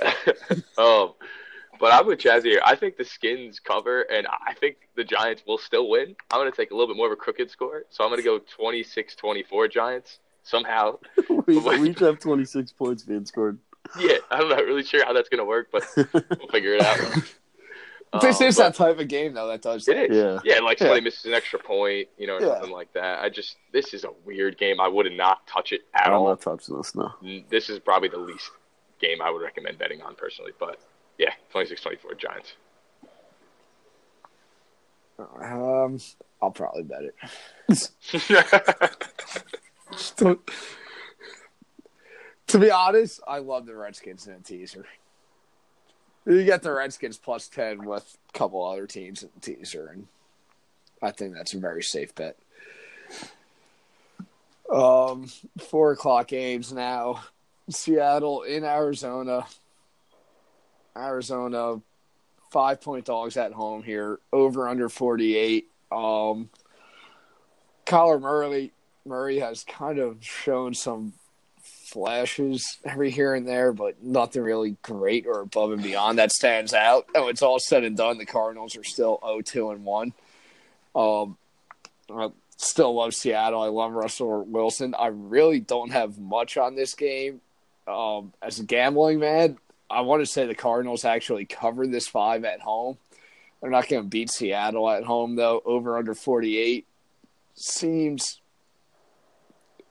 Yep. um, but I'm with Chaz here. I think the Skins cover, and I think the Giants will still win. I'm going to take a little bit more of a crooked score, so I'm going to go 26-24 Giants somehow. we, we each have 26 points being scored. Yeah, I'm not really sure how that's going to work, but we'll figure it out. This Um, is but that type of game, though, that does It is. Yeah. Yeah, like somebody Yeah. misses an extra point, you know, or Yeah. something like that. I just this is a weird game. I would not touch it at I'm all. not touching this now. This is probably the least game I would recommend betting on personally, but yeah, 26-24 Giants. Um, I'll probably bet it. to, to be honest, I love the Redskins in a teaser. You get the Redskins plus 10 with a couple other teams in the teaser, and I think that's a very safe bet. Um, four o'clock games now. Seattle in Arizona. Arizona, five point dogs at home here. Over under 48. Um, Kyler Murray Murray has kind of shown some flashes every here and there, but nothing really great or above and beyond that stands out. Oh, it's all said and done, the Cardinals are still 0-2 and 1. Um, I still love Seattle. I love Russell Wilson. I really don't have much on this game. Um, as a gambling man, I want to say the Cardinals actually covered this five at home. They're not going to beat Seattle at home though. Over under forty eight seems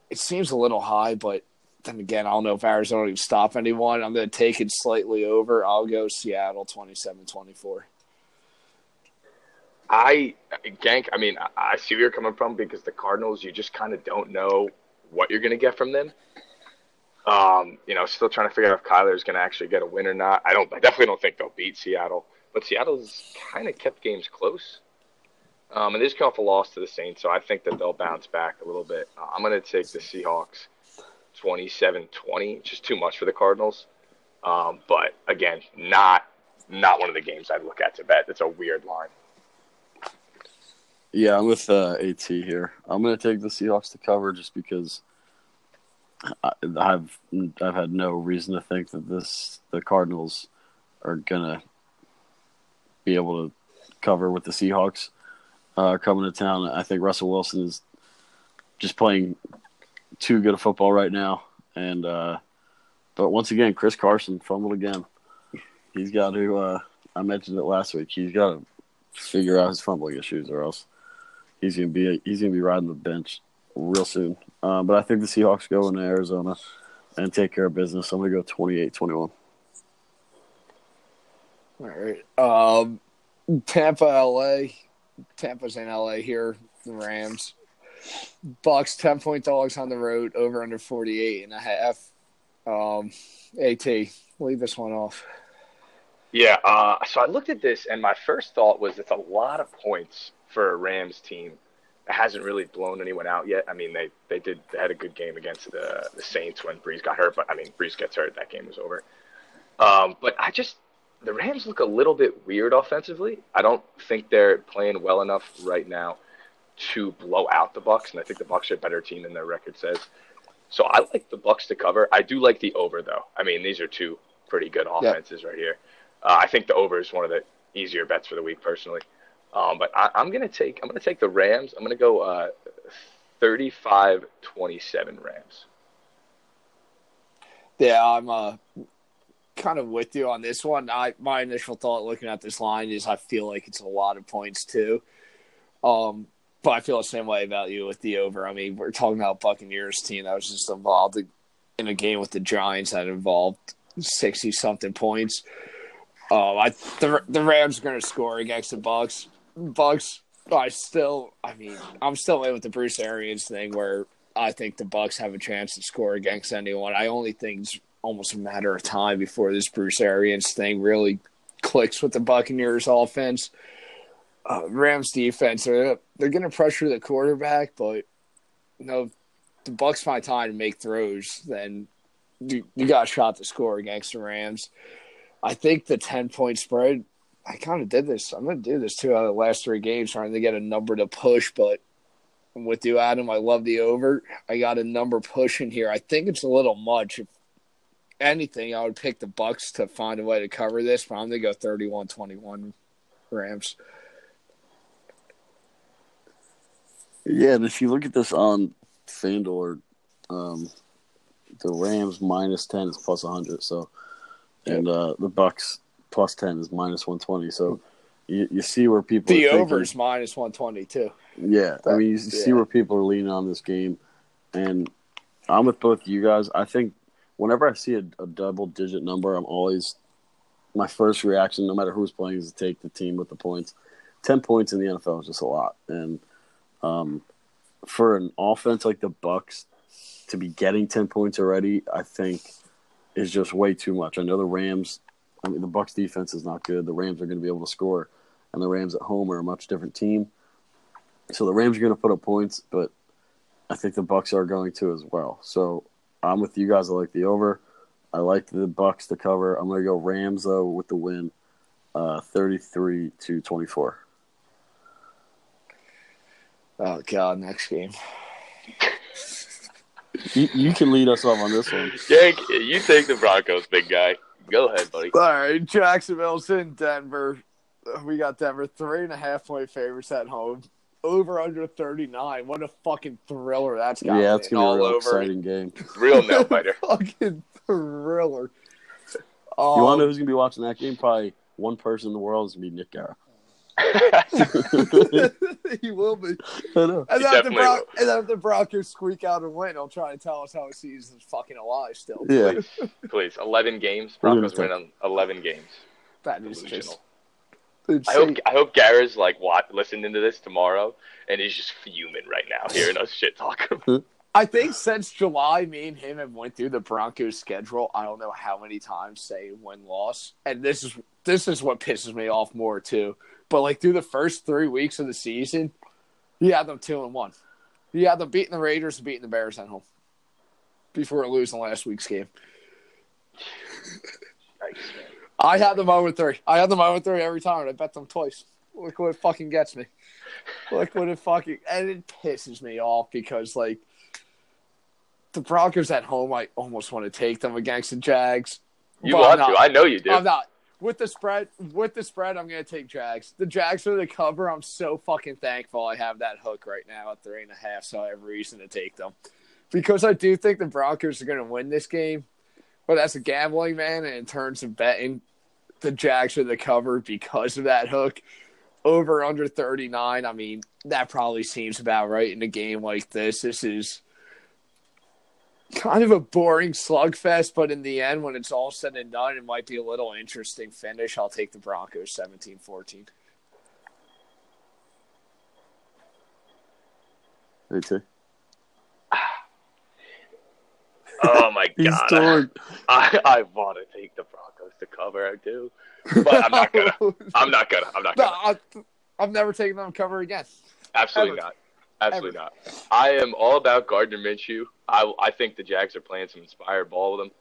it seems a little high, but then again, I don't know if Arizona can stop anyone. I'm going to take it slightly over. I'll go Seattle 27-24. I Gank. I mean, I see where you're coming from because the Cardinals, you just kind of don't know what you're going to get from them. Um, you know, still trying to figure out if Kyler is going to actually get a win or not. I don't. I definitely don't think they'll beat Seattle, but Seattle's kind of kept games close. Um, and they just come off a loss to the Saints, so I think that they'll bounce back a little bit. Uh, I'm going to take the Seahawks 27-20, just too much for the Cardinals. Um, but again, not not one of the games I'd look at to bet. It's a weird line. Yeah, I'm with uh, AT here. I'm going to take the Seahawks to cover just because I, I've I've had no reason to think that this the Cardinals are going to be able to cover with the Seahawks uh, coming to town. I think Russell Wilson is just playing too good a football right now, and uh, but once again, Chris Carson fumbled again. He's got to. Uh, I mentioned it last week. He's got to figure out his fumbling issues, or else he's gonna be he's gonna be riding the bench real soon. Um, but I think the Seahawks go into Arizona and take care of business. I'm gonna go 28-21. All right. Um, Tampa, LA. Tampa's in LA here. The Rams. Bucks 10 point dogs on the road over under 48 and a half. Um, AT, leave this one off. Yeah, uh, so I looked at this, and my first thought was it's a lot of points for a Rams team that hasn't really blown anyone out yet. I mean, they, they did they had a good game against the the Saints when Brees got hurt, but I mean, Brees gets hurt, that game was over. Um, but I just the Rams look a little bit weird offensively. I don't think they're playing well enough right now to blow out the Bucks, and I think the Bucks are a better team than their record says. So I like the Bucks to cover. I do like the over though. I mean, these are two pretty good offenses yeah. right here. Uh, I think the over is one of the easier bets for the week personally. Um, but I, am gonna take I'm gonna take the Rams. I'm gonna go uh, 35-27 Rams. Yeah, I'm uh, kind of with you on this one. I my initial thought looking at this line is I feel like it's a lot of points too. Um, but I feel the same way about you with the over. I mean, we're talking about Buccaneers team that was just involved in a game with the Giants that involved sixty something points. Um, I the the Rams are going to score against the Bucks. Bucks. I still, I mean, I'm still in with the Bruce Arians thing where I think the Bucks have a chance to score against anyone. I only think it's almost a matter of time before this Bruce Arians thing really clicks with the Buccaneers offense. Uh, Rams defense, they're, they're going to pressure the quarterback, but you know, the Bucks find time to make throws, then you, you got a shot to score against the Rams. I think the 10 point spread, I kind of did this. I'm going to do this too out of the last three games, trying to get a number to push, but I'm with you, Adam. I love the over. I got a number pushing here. I think it's a little much. If anything, I would pick the Bucks to find a way to cover this, but I'm going to go 31 21 Rams. Yeah, and if you look at this on FanDuel, um, the Rams minus ten is plus hundred. So, and uh, the Bucks plus ten is minus one twenty. So, you, you see where people the over is minus one twenty too. Yeah, I mean you yeah. see where people are leaning on this game, and I'm with both of you guys. I think whenever I see a, a double digit number, I'm always my first reaction, no matter who's playing, is to take the team with the points. Ten points in the NFL is just a lot, and um, for an offense like the Bucks to be getting ten points already, I think is just way too much. I know the Rams. I mean, the Bucks defense is not good. The Rams are going to be able to score, and the Rams at home are a much different team. So the Rams are going to put up points, but I think the Bucks are going to as well. So I'm with you guys. I like the over. I like the Bucks to cover. I'm going to go Rams though with the win, uh, 33 to 24. Oh God, next game. you, you can lead us off on this one. Jake, you take the Broncos, big guy. Go ahead, buddy. All right, Jacksonville's in Denver. We got Denver three and a half point favorites at home. Over under thirty nine. What a fucking thriller that's got. Yeah, it's gonna be a real over. exciting game. Real nail biter. fucking thriller. Um, You want to know who's gonna be watching that game? Probably one person in the world is gonna be Nick Garrett. he will be. I know. And He then, if the definitely Bron- will. and then if the Broncos squeak out a win, he'll try and tell us how his season's fucking alive still. Yeah. please, please, eleven games. We're Broncos win on eleven games. That is Delusional. just I hope I hope Garrett's like what listening to this tomorrow and he's just fuming right now hearing us shit talk. I think since July, me and him have went through the Broncos schedule. I don't know how many times say win loss, and this is this is what pisses me off more too. But like through the first three weeks of the season, you had them two and one. You had them beating the Raiders and beating the Bears at home before losing last week's game. I had them oh over 3. I had them oh over 3 every time, and I bet them twice. Look what it fucking gets me. Look what it fucking and it pisses me off because like the Broncos at home, I almost want to take them against the Jags. You want not. to? I know you do. I'm not. With the spread, with the spread, I'm gonna take Jags. The Jags are the cover. I'm so fucking thankful I have that hook right now at three and a half, so I have reason to take them. Because I do think the Broncos are gonna win this game, but as a gambling man and in terms of betting, the Jags are the cover because of that hook. Over under 39. I mean, that probably seems about right in a game like this. This is kind of a boring slugfest, but in the end, when it's all said and done, it might be a little interesting finish. I'll take the Broncos 17 14. Me too. oh my He's god, torn. I, I want to take the Broncos to cover. I do, but I'm not gonna. I'm not gonna. I'm not No, gonna. I, I've never taken them cover again. Absolutely ever. not. Absolutely not. I am all about Gardner Minshew. I I think the Jags are playing some inspired ball with him.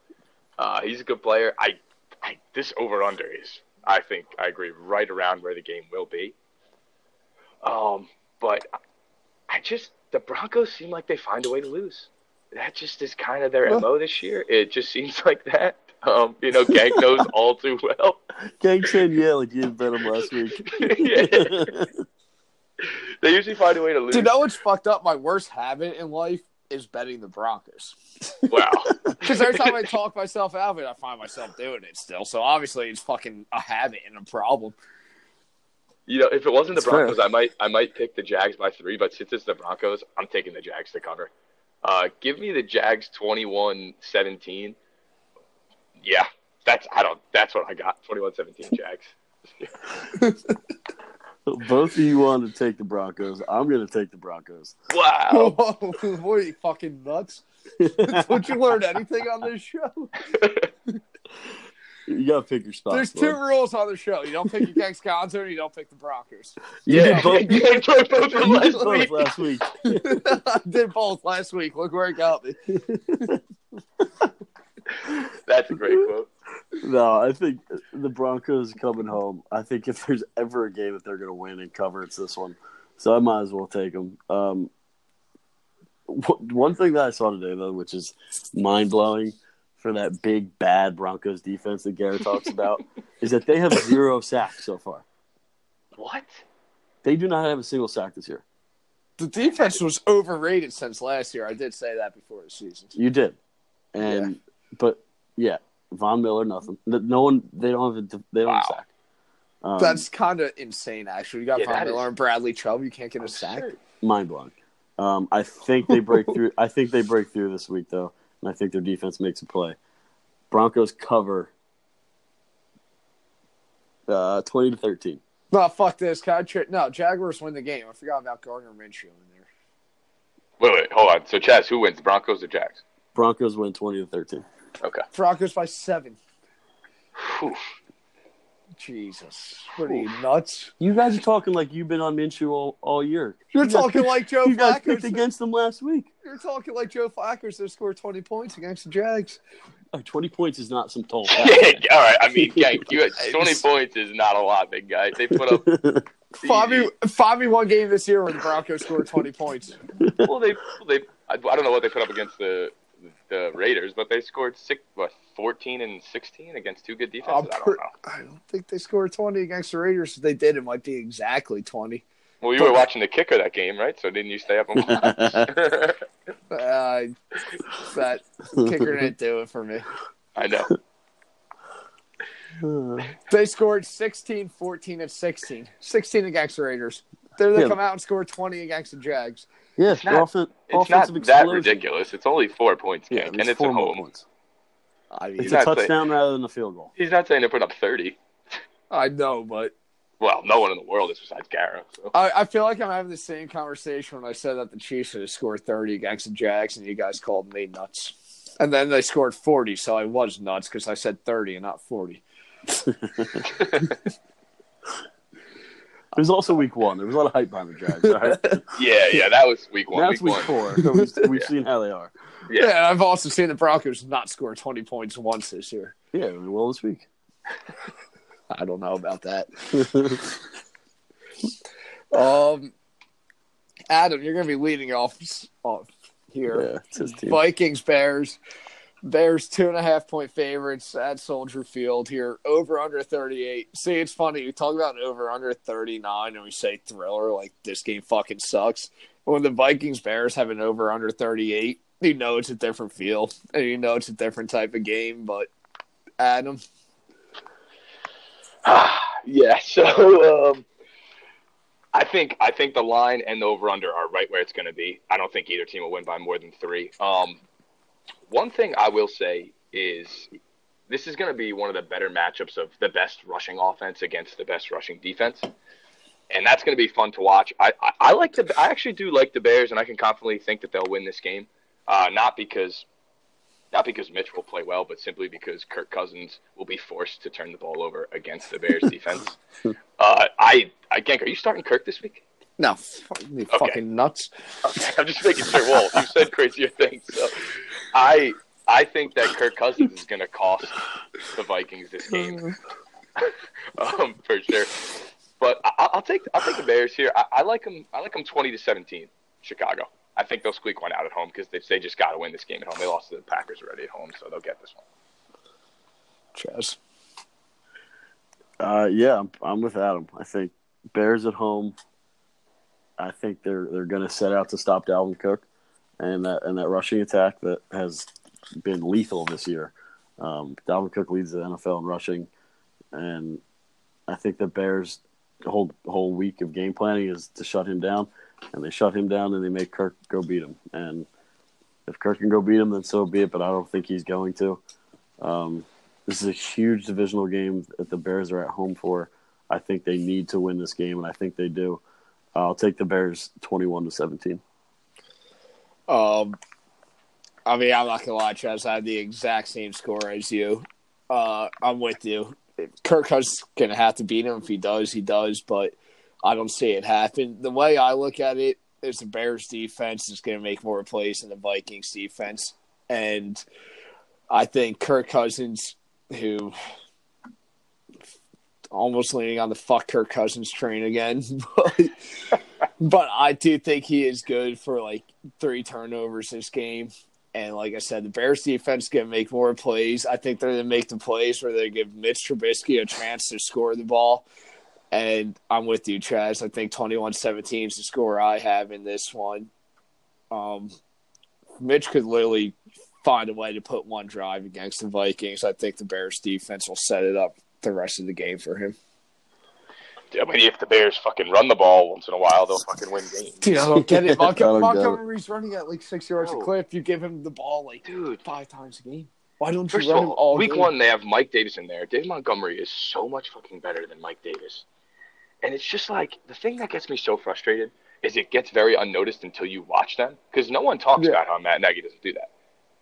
Uh, he's a good player. I, I this over under is. I think I agree right around where the game will be. Um, but I just the Broncos seem like they find a way to lose. That just is kind of their Well- mo this year. It just seems like that. Um, you know, Gank knows all too well. Gang said yeah, like you didn't bet him last week. They usually find a way to lose. You know what's fucked up? My worst habit in life is betting the Broncos. Wow. Because every time I talk myself out of it, I find myself doing it still. So obviously, it's fucking a habit and a problem. You know, if it wasn't the fair. Broncos, I might I might pick the Jags by three. But since it's the Broncos, I'm taking the Jags to cover. Uh, give me the Jags 21-17. Yeah, that's I don't. That's what I got. 21-17 Jags. Both of you want to take the Broncos. I'm going to take the Broncos. Wow. Whoa, what are you fucking nuts? Don't you learn anything on this show? You got to pick your spots. There's two bud. rules on the show. You don't pick against Gonzo and you don't pick the Broncos. You yeah, did both. you enjoyed both of them You last both week. last week. I did both last week. Look where it got me. That's a great quote. No, I think the Broncos coming home. I think if there's ever a game that they're going to win and cover, it's this one. So I might as well take them. Um, one thing that I saw today, though, which is mind blowing for that big bad Broncos defense that Garrett talks about, is that they have zero sacks so far. What? They do not have a single sack this year. The defense was overrated since last year. I did say that before the season. You did, and but yeah, Von Miller, nothing. No one. They don't have. A, they don't have a Wow. sack. Um, That's kind of insane, actually. You got Yeah, Von Miller is- and Bradley Chubb. You can't get a sack. Absurd. mind blowing. Um, I think they break through. I think they break through this week though, and I think their defense makes a play. Broncos cover uh, twenty to thirteen. No, fuck this. Can I tri- no, Jaguars win the game. I forgot about Gardner Minshew in there. Wait, wait, hold on. So, Chaz, who wins, the Broncos or Jags? Broncos win twenty to thirteen. Okay. Broncos by seven. Whew. Jesus. What are you, nuts? You guys are talking like you've been on Minshew all, all year. You're You talking picked- like Joe You guys picked Flacco. against them last week. You're talking like Joe Flacco's to score 20 points against the Jags. Oh, twenty points is not some tall. All right. I mean, Gank, you 20 points is not a lot, big guy. They put up. Fabi, Fabi won game this year when the Broncos scored 20 points. Well, they they. I, I don't know what they put up against the the Raiders, but they scored six, what, 14 and 16 against two good I'm defenses. I don't know. I don't think they scored 20 against the Raiders. If they did, it might be exactly 20. Well, you were watching the kicker that game, right? So didn't you stay up and watch? Uh, that kicker didn't do it for me. I know. They scored 16, 14, and 16. 16 against the Raiders. Then they Yeah. come out and score 20 against the Jags. Yeah, It's they're not- offen- It's not that ridiculous. It's only four points, Yeah, Gank, it's and it's four at home. points. I mean, It's a not saying- touchdown rather than a field goal. He's not saying to put up 30. I know, but Well, no one in the world is besides Garrett. So. I, I feel like I'm having the same conversation when I said that the Chiefs should have scored 30 against the Jags, and you guys called me nuts. And then they scored 40, so I was nuts because I said 30 and not 40. It was also week one. There was a lot of hype behind the Jags. All right? Yeah, yeah, that was week one. That's week it's week one. four. So we've, we've Yeah. seen how they are. Yeah. Yeah. I've also seen the Broncos not score 20 points once this year. Yeah, we will this week. I don't know about that. Um, Adam, you're going to be leading off, off here. yeah, it's his team. Vikings, Bears. Bears two and a half point favorites at Soldier Field here. Over under 38. See, it's funny. We talk about over under 39 and we say thriller like this game fucking sucks. When the Vikings Bears have an over under 38, you know it's a different feel. And you know it's a different type of game. But Adam, yeah, so um, I think I think the line and the over under are right where it's going to be. I don't think either team will win by more than three. Um, one thing I will say is this is going to be one of the better matchups of the best rushing offense against the best rushing defense, and that's going to be fun to watch. I, I, I like the I actually do like the Bears, and I can confidently think that they'll win this game. Uh, not because not because Mitch will play well, but simply because Kirk Cousins will be forced to turn the ball over against the Bears defense. Uh, I, I, Genk, are you starting Kirk this week? no, you fucking nuts. I'm just making sure. Well, you said crazier things, so I, I think that Kirk Cousins is going to cost the Vikings this game, um, for sure. But I, I'll take, I'll take the Bears here. I, I like them. I like them 20 to 17, Chicago. I think they'll squeak one out at home because they, they just got to win this game at home. They lost to the Packers already at home, so they'll get this one. Chaz. Uh, yeah, I'm, I'm with Adam. I think Bears at home. I think they're they're going to set out to stop Dalvin Cook, and that and that rushing attack that has been lethal this year. Um, Dalvin Cook leads the NFL in rushing, and I think the Bears whole whole week of game planning is to shut him down, and they shut him down and they make Kirk go beat him. And if Kirk can go beat him, then so be it. But I don't think he's going to. Um, this is a huge divisional game that the Bears are at home for. I think they need to win this game, and I think they do. I'll take the Bears twenty-one to seventeen. Um, I mean, I'm not gonna lie, Chaz. I have the exact same score as you. Uh, I'm with you. Kirk Cousins gonna have to beat him. If he does, he does. But I don't see it happen. The way I look at it is the Bears defense is gonna make more plays than the Vikings defense, and I think Kirk Cousins, who almost leaning on the fuck Kirk Cousins train again, but, but I do think he is good for like three turnovers this game. And like I said, the Bears defense going to make more plays. I think they're going to make the plays where they give Mitch Trubisky a chance to score the ball. And I'm with you, Chaz. I think 21 17 is the score I have in this one. Um, Mitch could literally find a way to put one drive against the Vikings. I think the Bears defense will set it up the rest of the game for him. I mean, if the Bears fucking run the ball once in a while, they'll fucking win games. Dude, I don't get it. I don't get it. Montgomery's running at like six yards a clip. You give him the ball like Dude, five times a game. Why don't you run of him all, all week game? one they have Mike Davis in there. Dave Montgomery is so much fucking better than Mike Davis, and it's just like the thing that gets me so frustrated is it gets very unnoticed until you watch them because no one talks Yeah. about how Matt Nagy doesn't do that.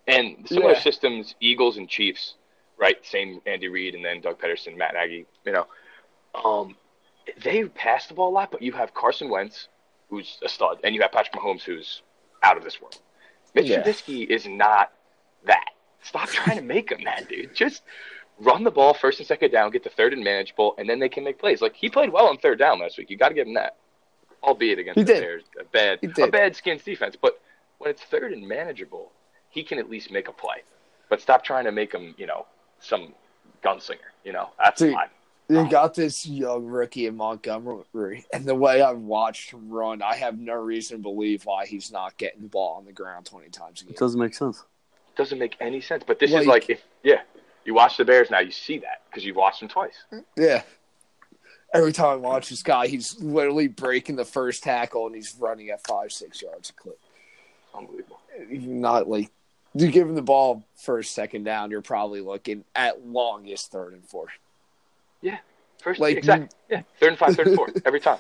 And similar Yeah. systems, Eagles and Chiefs, right? Same Andy Reid and then Doug Pederson, Matt Nagy. You know, um, they pass the ball a lot, but you have Carson Wentz, who's a stud, and you have Patrick Mahomes, who's out of this world. Mitch Yeah. Trubisky is not that. Stop trying to make him that, dude. Just run the ball first and second down, get the third and manageable, and then they can make plays. Like he played well on third down last week. You got to give him that, albeit against He the did. Bears, a bad, a bad skins defense. But when it's third and manageable, he can at least make a play. But stop trying to make him, you know, some gunslinger. You know, that's Dude. Fine. You oh. got this young rookie in Montgomery, and the way I've watched him run, I have no reason to believe why he's not getting the ball on the ground twenty times a game. It doesn't make sense. It doesn't make any sense. But this Like- is like if yeah, You watch the Bears now, you see that because you've watched them twice. Yeah. Every time I watch this guy, he's literally breaking the first tackle and he's running at five, six yards a clip. Unbelievable. Not like you give him the ball first, second down, you're probably looking at longest third and four. First, Like, exactly. Yeah, third and five, third and four every time.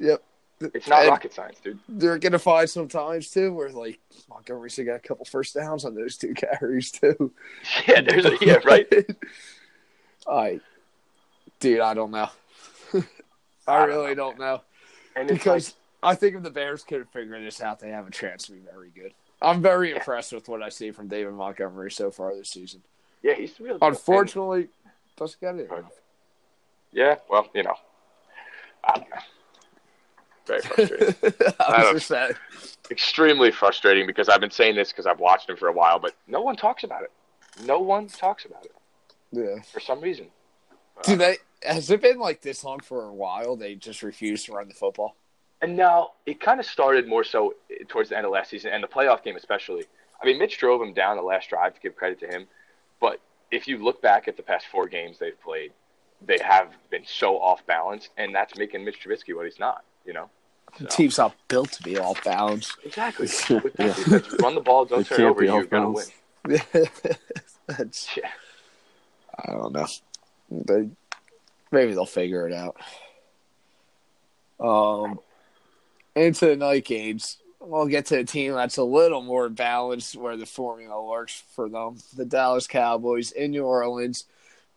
Yep. It's not And rocket science, dude. They're gonna find some times too where like Montgomery's got a couple first downs on those two carries too. Yeah, there's a yeah, right. I, dude, I don't know. I, I don't really know, don't know And because like, I think if the Bears could figure this out, they have a chance to be very good. I'm very Yeah. impressed with what I see from David Montgomery so far this season. yeah, he's really. Unfortunately, doesn't get it. And- yeah, well, you know, I don't know. Very frustrating. I was don't- just. Extremely frustrating because I've been saying this because I've watched him for a while, but no one talks about it. No one talks about it Yeah. for some reason. Do uh, they? Has it been like this long for a while? They just refuse to run the football. And now it kind of started more so eh, towards the end of last season and the playoff game especially. I mean, Mitch drove him down the last drive to give credit to him, but if you look back at the past four games they've played, they have been so off balance, and that's making Mitch Trubisky what he's not. You know, The team's not built to be off balance. exactly. Yeah. With that defense, run the ball, don't It turn over. You're gonna win. balance. That's Yeah. I don't know. They maybe they'll figure it out. Um, into the night games, we'll get to a team that's a little more balanced, where the formula works for them. The Dallas Cowboys in New Orleans.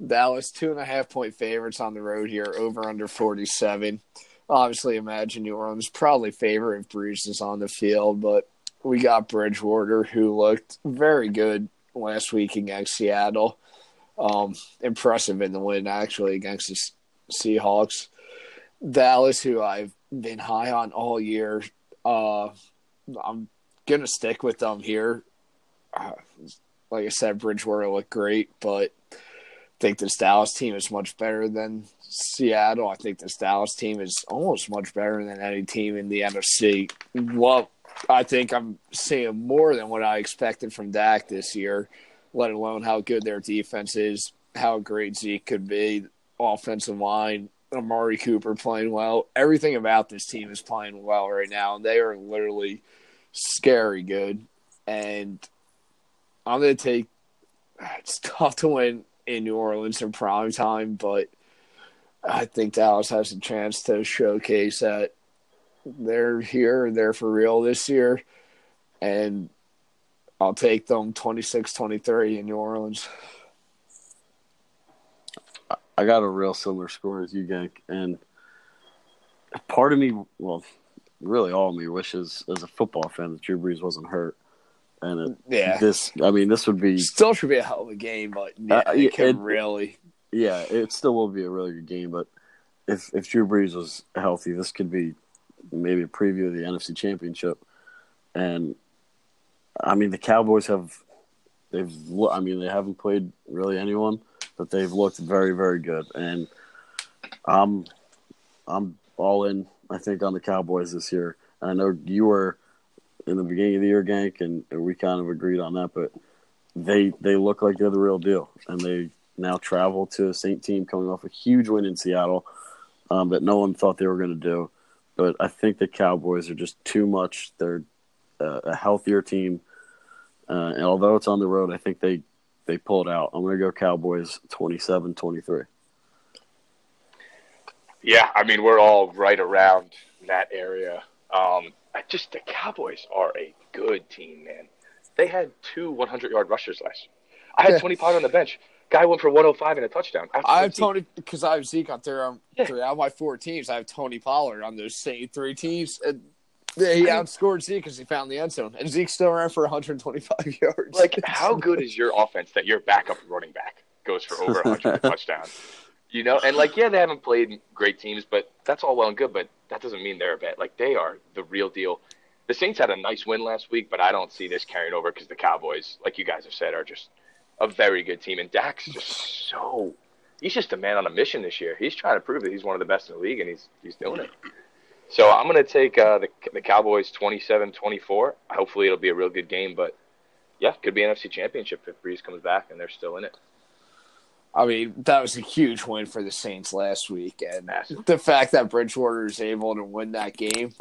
Dallas two and a half point favorites on the road here, over under forty seven. Obviously, imagine New Orleans probably favor if is on the field, but we got Bridgewater who looked very good last week against Seattle. Um, impressive in the win actually against the Seahawks. Dallas, who I've been high on all year, uh, I'm gonna stick with them here. Uh, like I said, Bridgewater looked great, but think this Dallas team is much better than Seattle. I think this Dallas team is almost much better than any team in the NFC. Well, I think I'm seeing more than what I expected from Dak this year let alone how good their defense is, how great Zeke could be, offensive line, Amari Cooper playing well. Everything about this team is playing well right now, and they are literally scary good. And I'm going to take. It's tough to win in New Orleans in prime time, but I think Dallas has a chance to showcase that they're here, and they're for real this year, and I'll take them 26-23 in New Orleans. I got a real similar score as you, Gank, and part of me, well, really all of me wishes, as a football fan, that Drew Brees wasn't hurt. And it, Yeah. this, I mean, this would be, Still should be a hell of a game, but yeah, Uh, it it- really. yeah, it still will be a really good game. But if if Drew Brees was healthy, this could be maybe a preview of the NFC Championship. And I mean, the Cowboys have they've I mean, they haven't played really anyone, but they've looked very very good. And I'm I'm all in. I think on the Cowboys this year. And I know you were in the beginning of the year, Gank, and we kind of agreed on that. But they they look like they're the real deal, and they now travel to a Saint team coming off a huge win in Seattle um, that no one thought they were going to do. But I think the Cowboys are just too much. They're uh, a healthier team, uh, and although it's on the road, I think they they pull it out. I'm going to go Cowboys 27-23. Yeah, I mean we're all right around that area. Um, just the Cowboys are a good team, man. They had two 100 yard rushers last. year. I had Yeah. 20 pound on the bench. Guy went for 105 and a touchdown. I have Tony because I have Zeke out there on Yeah. three out of my four teams. I have Tony Pollard on those same three teams. And he I outscored Zeke because he found the end zone, and Zeke still ran for 125 yards. Like, how good is your offense that your backup running back goes for over 100 touchdowns? You know, and like, yeah, they haven't played great teams, but that's all well and good. But that doesn't mean they're a bet. Like, they are the real deal. The Saints had a nice win last week, but I don't see this carrying over because the Cowboys, like you guys have said, are just a very good team. And Dak's just so. He's just a man on a mission this year. He's trying to prove that he's one of the best in the league, and he's he's doing it. So I'm going to take uh, the the Cowboys 27-24. Hopefully, it'll be a real good game, but yeah, could be NFC Championship if Brees comes back and they're still in it. I mean, that was a huge win for the Saints last week, and the fact that Bridgewater is able to win that game.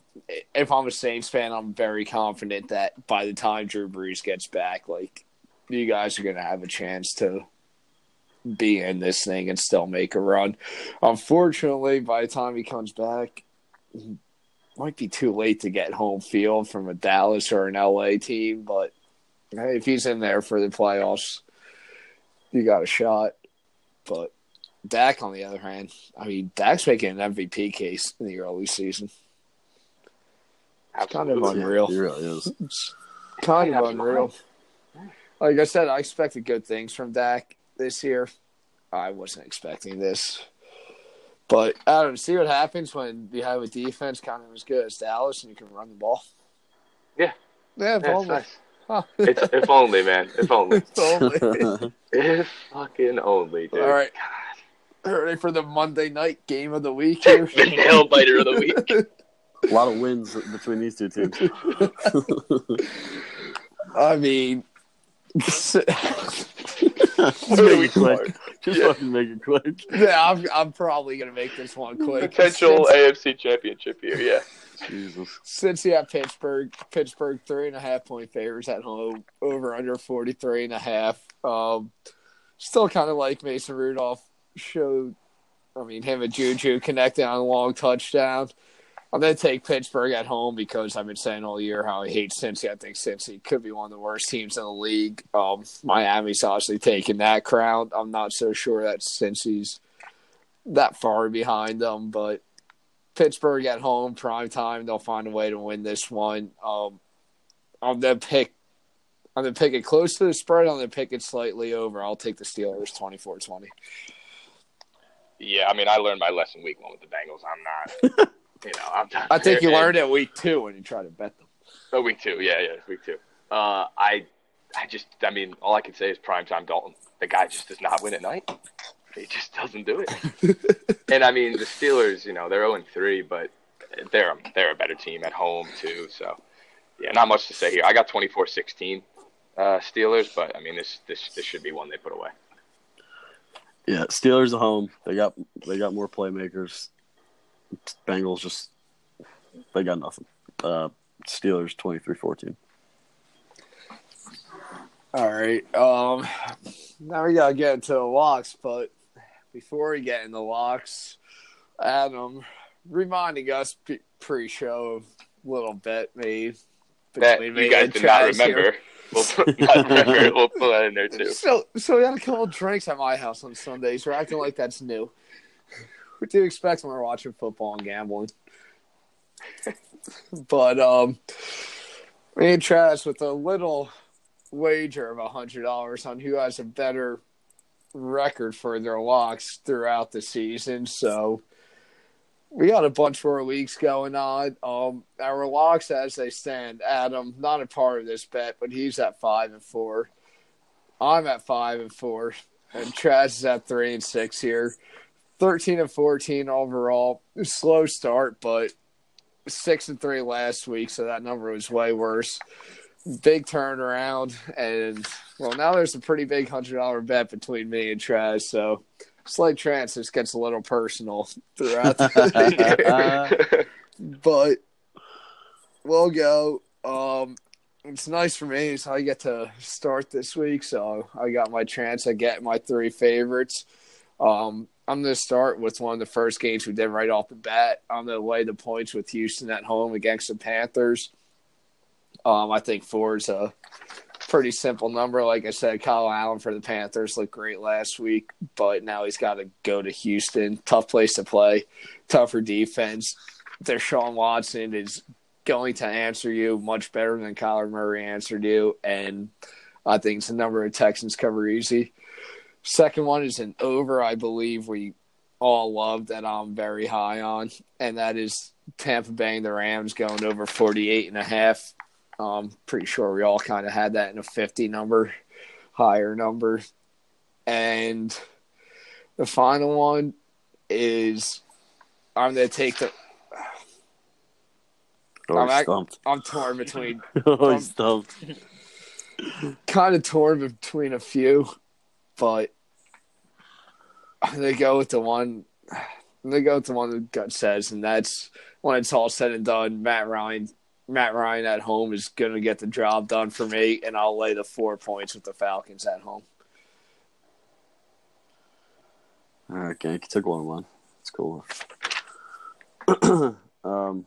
If I'm a Saints fan, I'm very confident that by the time Drew Brees gets back, like you guys are going to have a chance to be in this thing and still make a run. Unfortunately, by the time he comes back, it might be too late to get home field from a Dallas or an LA team. But hey, if he's in there for the playoffs, you got a shot. But Dak, on the other hand, I mean, Dak's making an MVP case in the early season. Kind of unreal. He really is. Kind of unreal. Like I said, I expected good things from Dak this year. I wasn't expecting this. But I don't know, see what happens when you have a defense kind of as good as Dallas and you can run the ball. Yeah. Yeah, if Yeah, it's nice. Huh. It's, if only, man. If only. If only. If fucking only, dude. All right. Ready for the Monday night game of the week here? the nail biter of the week. A lot of wins between these two teams. I mean, Just What are make it quick. doing? Just Yeah. fucking make it quick. yeah, I'm, I'm probably going to make this one quick. Potential Since- AFC championship here, yeah. Jesus. Since you have Pittsburgh, Pittsburgh three and a half point favors at home, over under 43 and a half. Um, still kind of like Mason Rudolph showed. I mean, him and Juju connecting on a long touchdown. I'm going to take Pittsburgh at home because I've been saying all year how I hate Cincy. I think Cincy could be one of the worst teams in the league. Um, Miami's obviously taking that crown. I'm not so sure that Cincy's that far behind them, but Pittsburgh at home, prime time, they'll find a way to win this one. Um, I'm gonna pick. I'm gonna pick it close to the spread. I'm gonna pick it slightly over. I'll take the Steelers 24-20. Yeah, I mean, I learned my lesson week one with the Bengals. I'm not, you know, I'm not. I think you learned it week two when you try to bet them. Oh, week two. Yeah, yeah, week two. Uh, I, I just, I mean, all I can say is prime time Dalton. The guy just does not win at night. He just doesn't do it. and I mean, the Steelers, you know, they're 0 3, but they're they're a better team at home too. So, yeah, not much to say here. I got 24-16 uh, Steelers, but I mean, this this this should be one they put away. Yeah, Steelers at home. They got they got more playmakers. Bengals just they got nothing. Uh, Steelers 23-14. All right. Um, now we gotta get into the locks, but before we get in the locks, Adam reminding us pre- pre-show a little bit, maybe That between you me guys did not here. remember. We'll put, not remember. We'll put that in there too. So, so we had a couple of drinks at my house on Sundays. We're acting like that's new. What do you expect when we're watching football and gambling? but um, me and Travis with a little wager of a hundred dollars on who has a better record for their locks throughout the season. So we got a bunch more leagues going on. Um, our locks as they stand. Adam, not a part of this bet, but he's at five and four. I'm at five and four, and Trash is at three and six here. Thirteen and fourteen overall. Slow start, but six and three last week, so that number was way worse. Big turnaround, and well, now there's a pretty big hundred dollar bet between me and Trash. So slight chance this gets a little personal throughout the year but we'll go. Um, it's nice for me, so I get to start this week. So I got my chance. I get my three favorites. Um, I'm going to start with one of the first games we did right off the bat. I'm going to lay the points with Houston at home against the Panthers. Um, I think four is a pretty simple number. Like I said, Kyle Allen for the Panthers looked great last week, but now he's got to go to Houston. Tough place to play, tougher defense. Deshaun Watson is going to answer you much better than Kyler Murray answered you, and I think it's a number of Texans cover easy. Second one is an over, I believe we all love that I'm very high on, and that is Tampa Bay and the Rams going over 48 and a half. Um, pretty sure we all kind of had that in a 50 number, higher number. And the final one is I'm going to take the. Oh, I'm stumped. I'm torn between, Oh, he's stumped. kind of torn between a few, but I'm gonna go with the one. I'm gonna go with the one the gut says, and that's when it's all said and done. Matt Ryan, Matt Ryan at home is gonna get the job done for me, and I'll lay the four points with the Falcons at home. All right, gang, you took one one. It's cool. um, all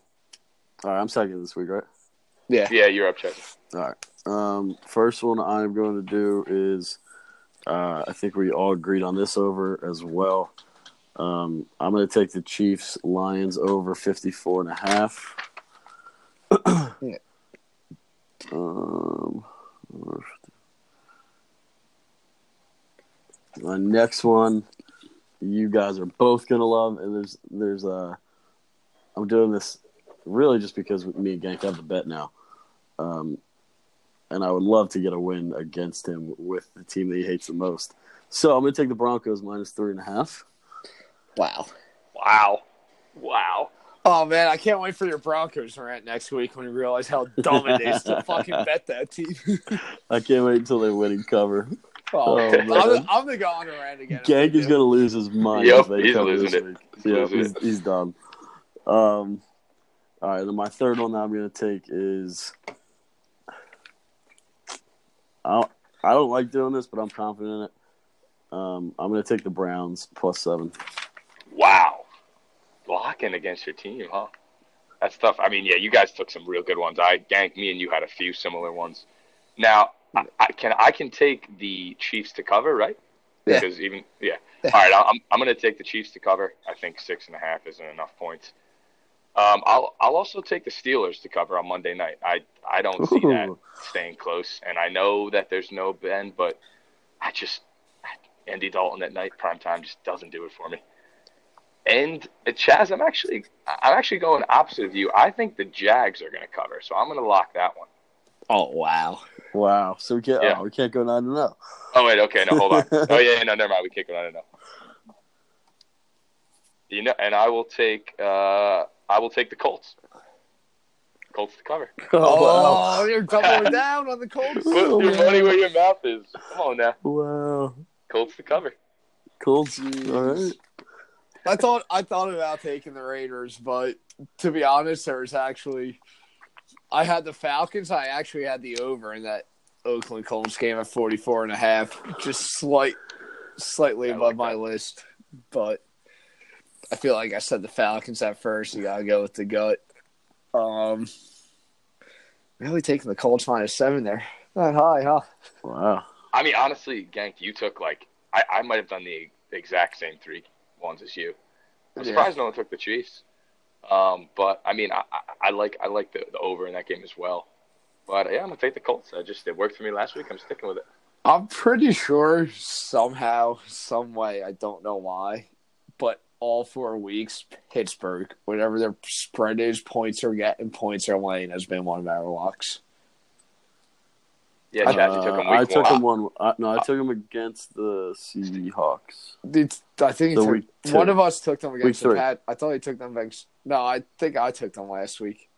right, I'm second this week, right? Yeah, Yeah, you're up, Chuck. All right. Um, first one I'm going to do is uh, I think we all agreed on this over as well. Um, I'm going to take the Chiefs Lions over 54 and a half. Yeah. um, my next one, you guys are both going to love, and there's there's uh, I'm doing this really just because me and Gank have a bet now. Um, and I would love to get a win against him with the team that he hates the most. So I'm going to take the Broncos minus three and a half. wow. Wow. Wow. Oh man, I can't wait for your Broncos rant next week when you realize how dumb it is to fucking bet that team. I can't wait until they win and cover. Oh, Oh, I'm, man. I'm gonna go on a rant again. Gank is going to lose his mind Yep, if they he's losing this it. week. He's Yeah, losing he's, it. he's done. Um, all right, then my third one that I'm going to take is I don't, I don't like doing this, but I'm confident in it. Um, I'm going to take the Browns plus seven. Wow. Blocking against your team, huh? That's tough. I mean, yeah, you guys took some real good ones. I ganked me and you had a few similar ones. Now, I, I can I can take the Chiefs to cover, right? Yeah. Because even yeah. All right, I'm I'm going to take the Chiefs to cover. I think six and a half isn't enough points. Um, I'll I'll also take the Steelers to cover on Monday night. I I don't see that staying close, and I know that there's no Ben, but I just Andy Dalton at night prime time just doesn't do it for me. And uh, Chaz, I'm actually I'm actually going opposite of you. I think the Jags are going to cover, so I'm going to lock that one. Oh wow. Wow. So we can't, Yeah. oh, we can't go 9 to 0. Oh wait, okay, no, hold on. oh yeah, yeah, no, never mind. We can't go nine on. No. You know, and I will take uh I will take the Colts. Colts to cover. Oh, you're doubling down on the Colts. Put your man. money where your mouth is. Come on now, Wow. Colts to cover. Colts. All right. I thought I thought about taking the Raiders, but to be honest, there was actually I had the Falcons. I actually had the over in that Oakland Colts game at 44 and a half. Just slight slightly I above like my that. list, but I feel like I said the Falcons at first. You gotta go with the gut. Um, really taking the Colts minus seven there. Not high, huh? Wow. I mean, honestly, Gank, you took like I, I might have done the exact same three ones as you. I'm Yeah. surprised no one took the Chiefs. Um, but I mean, I, I, I like I like the, the over in that game as well. But yeah, I'm gonna take the Colts. I just it worked for me last week. I'm sticking with it. I'm pretty sure somehow, some way, I don't know why, but all four weeks, Pittsburgh, whatever their spread is, points are getting, points are laying, has been one of our locks. Yeah, Chaz, you took Uh, them I took one. him one. I, no, I took him against the Seahawks. It's, I think The it's week two. one of us took them against the three. Pat. I thought he took them against. No, I think I took them last week.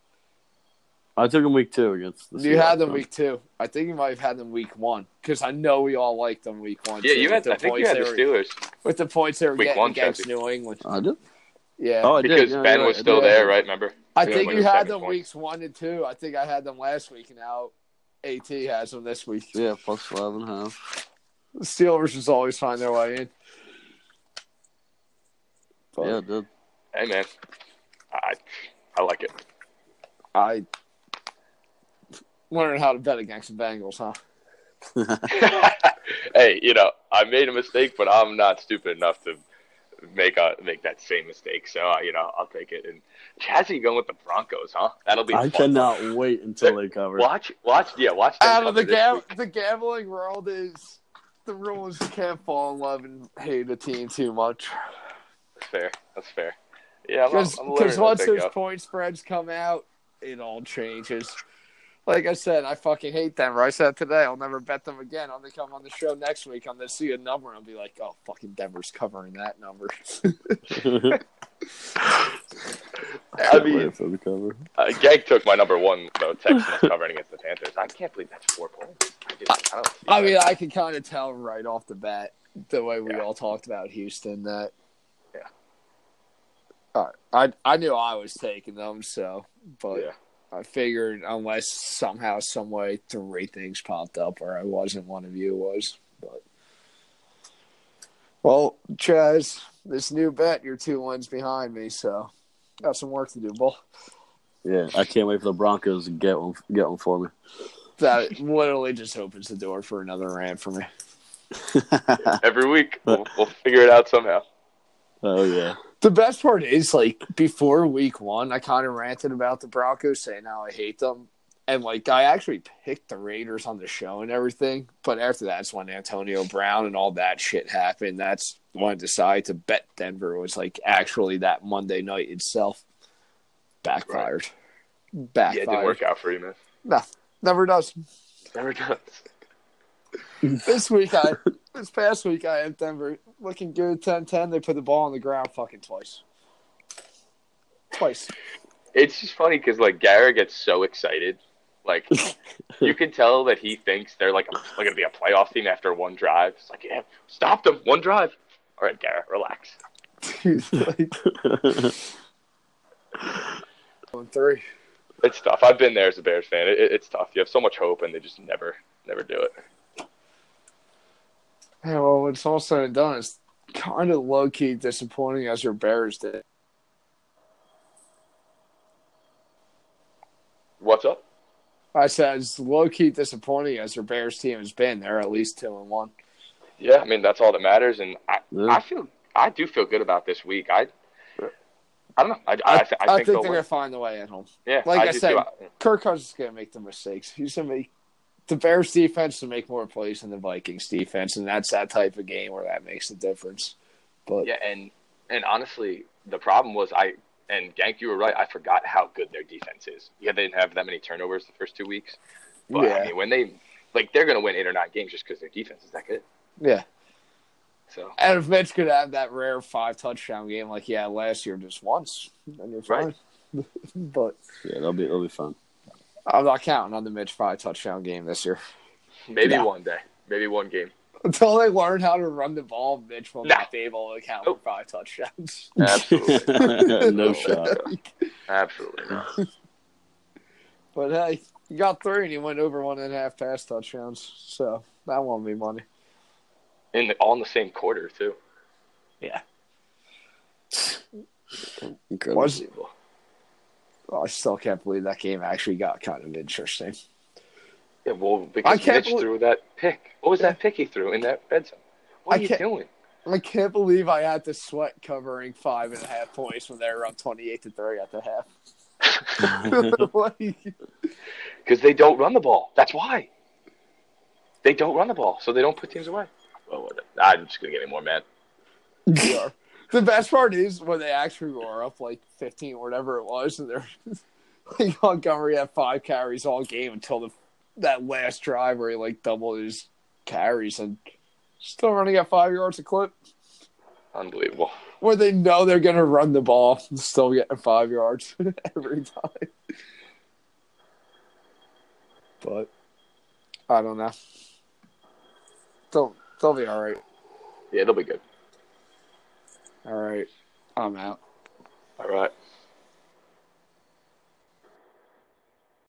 I took him week two against the. you had them huh? week two. I think you might have had them week one because I know we all liked them week one. Yeah, too, you had. the I think you had the they were- Steelers with the points they were Week getting one, against Chelsea. New England. I did. Yeah, Oh, I because yeah, Ben you're was right. still Yeah. there, right? Remember? I think you had them points. weeks one and two. I think I had them last week, and now AT has them this week. Yeah, plus five and a half. The Steelers just always find their way in. But Yeah, it did. Hey man, I I like it. I learned how to bet against the Bengals, huh? hey, you know, I made a mistake, but I'm not stupid enough to make a make that same mistake. So uh, you know, I'll take it. And Chaz, you going with the Broncos, huh? That'll be I fun. cannot wait until they cover. Watch, watch, yeah, watch. them Out of cover the this gam- the gambling world is the rule is you can't fall in love and hate a team too much. That's fair. That's fair. Yeah, I'm, I'm Because once those go. point spreads come out, it all changes. Like I said, I fucking hate Denver. I said today I'll never bet them again. I'm gonna come on the show next week. I'm gonna see a number and I'll be like, "Oh, fucking Denver's covering that number." I mean, Wait the cover. uh, Gank took my number one though. Texans covering against the Panthers. I can't believe that's four points. I, just, I don't. I mean, I can kind of tell right off the bat. the way we Yeah. all talked about Houston. That Yeah. All right. I I knew I was taking them, so but Yeah. I figured unless somehow, some way, three things popped up where I wasn't one of you was. But well, Chaz, this new bet, you're two wins behind me, so got some work to do, Bull. Yeah, I can't wait for the Broncos to get one get one for me. That literally just opens the door for another rant for me. Every week, we'll, we'll figure it out somehow. oh yeah. The best part is like before week one, I kind of ranted about the Broncos, saying how I hate them, and like I actually picked the Raiders on the show and everything. But after that's when Antonio Brown and all that shit happened. That's when I decided to bet Denver was like actually that Monday night itself backfired. Backfired. Yeah, it didn't work out for you, man. No, never does. Never does. This week I, this past week I had Denver looking good 10-10. They put the ball on the ground fucking twice. Twice. It's just funny because like Garrett gets so excited, like you can tell that he thinks they're like like gonna be a playoff team after one drive. It's like, yeah, stop them, one drive. All right, Garrett, relax. like, one three. It's tough. I've been there as a Bears fan. It, it- it's tough. You have so much hope, and they just never, never do it. Yeah, well, when it's all said and done, it's kind of low key disappointing as your Bears did. What's up? I said it's low key disappointing as your Bears team has been. They're at least two and one. Yeah, I mean that's all that matters, and I, Yeah. I feel, I do feel good about this week. I, I don't know. I, I, I, I, th- I think, they're they'll gonna find the way at home. Yeah, like I do said, too. I- Kirk Cousins is gonna make the mistakes. He's gonna make the Bears defense to make more plays than the Vikings defense, and that's that type of game where that makes the difference. But Yeah, and and honestly, the problem was I and Gank, you were right. I forgot how good their defense is. Yeah, they didn't have that many turnovers the first two weeks. But Yeah. I mean, when they like, they're going to win eight or nine games just because their defense is that good. yeah, So and if Mitch could have that rare five touchdown game like he had last year just once, then you're fine. Right. but Yeah, that'll be that'll be fun. I'm not counting on the Mitch five touchdown game this year. maybe No. one day, maybe one game. Until they learn how to run the ball, Mitch will Nah. not be able to count Nope. for five touchdowns. Absolutely, no shot. absolutely not. But hey, you got three and you went over one and a half pass touchdowns, so that won me money. In the, all in the same quarter too. Yeah. Incredible. Was I still can't believe that game actually got kind of interesting. Yeah, well, I because can't Mitch believe- threw that pick. What was that pick he threw in that red zone? What I you can't- doing? I can't believe I had to sweat covering five and a half points when they were up twenty-eight to three at the half. Because they don't run the ball. That's why. They don't run the ball, so they don't put teams away. Well. I'm just gonna get any more mad. we are. The best part is when they actually were up like fifteen or whatever it was, and they're like Montgomery had five carries all game until the that last drive where he like doubled his carries and still running at five yards a clip. Unbelievable. Where they know they're gonna run the ball, and still getting five yards every time. But I don't know. They'll they'll be all right. Yeah, they'll be good. All right, I'm out. All right.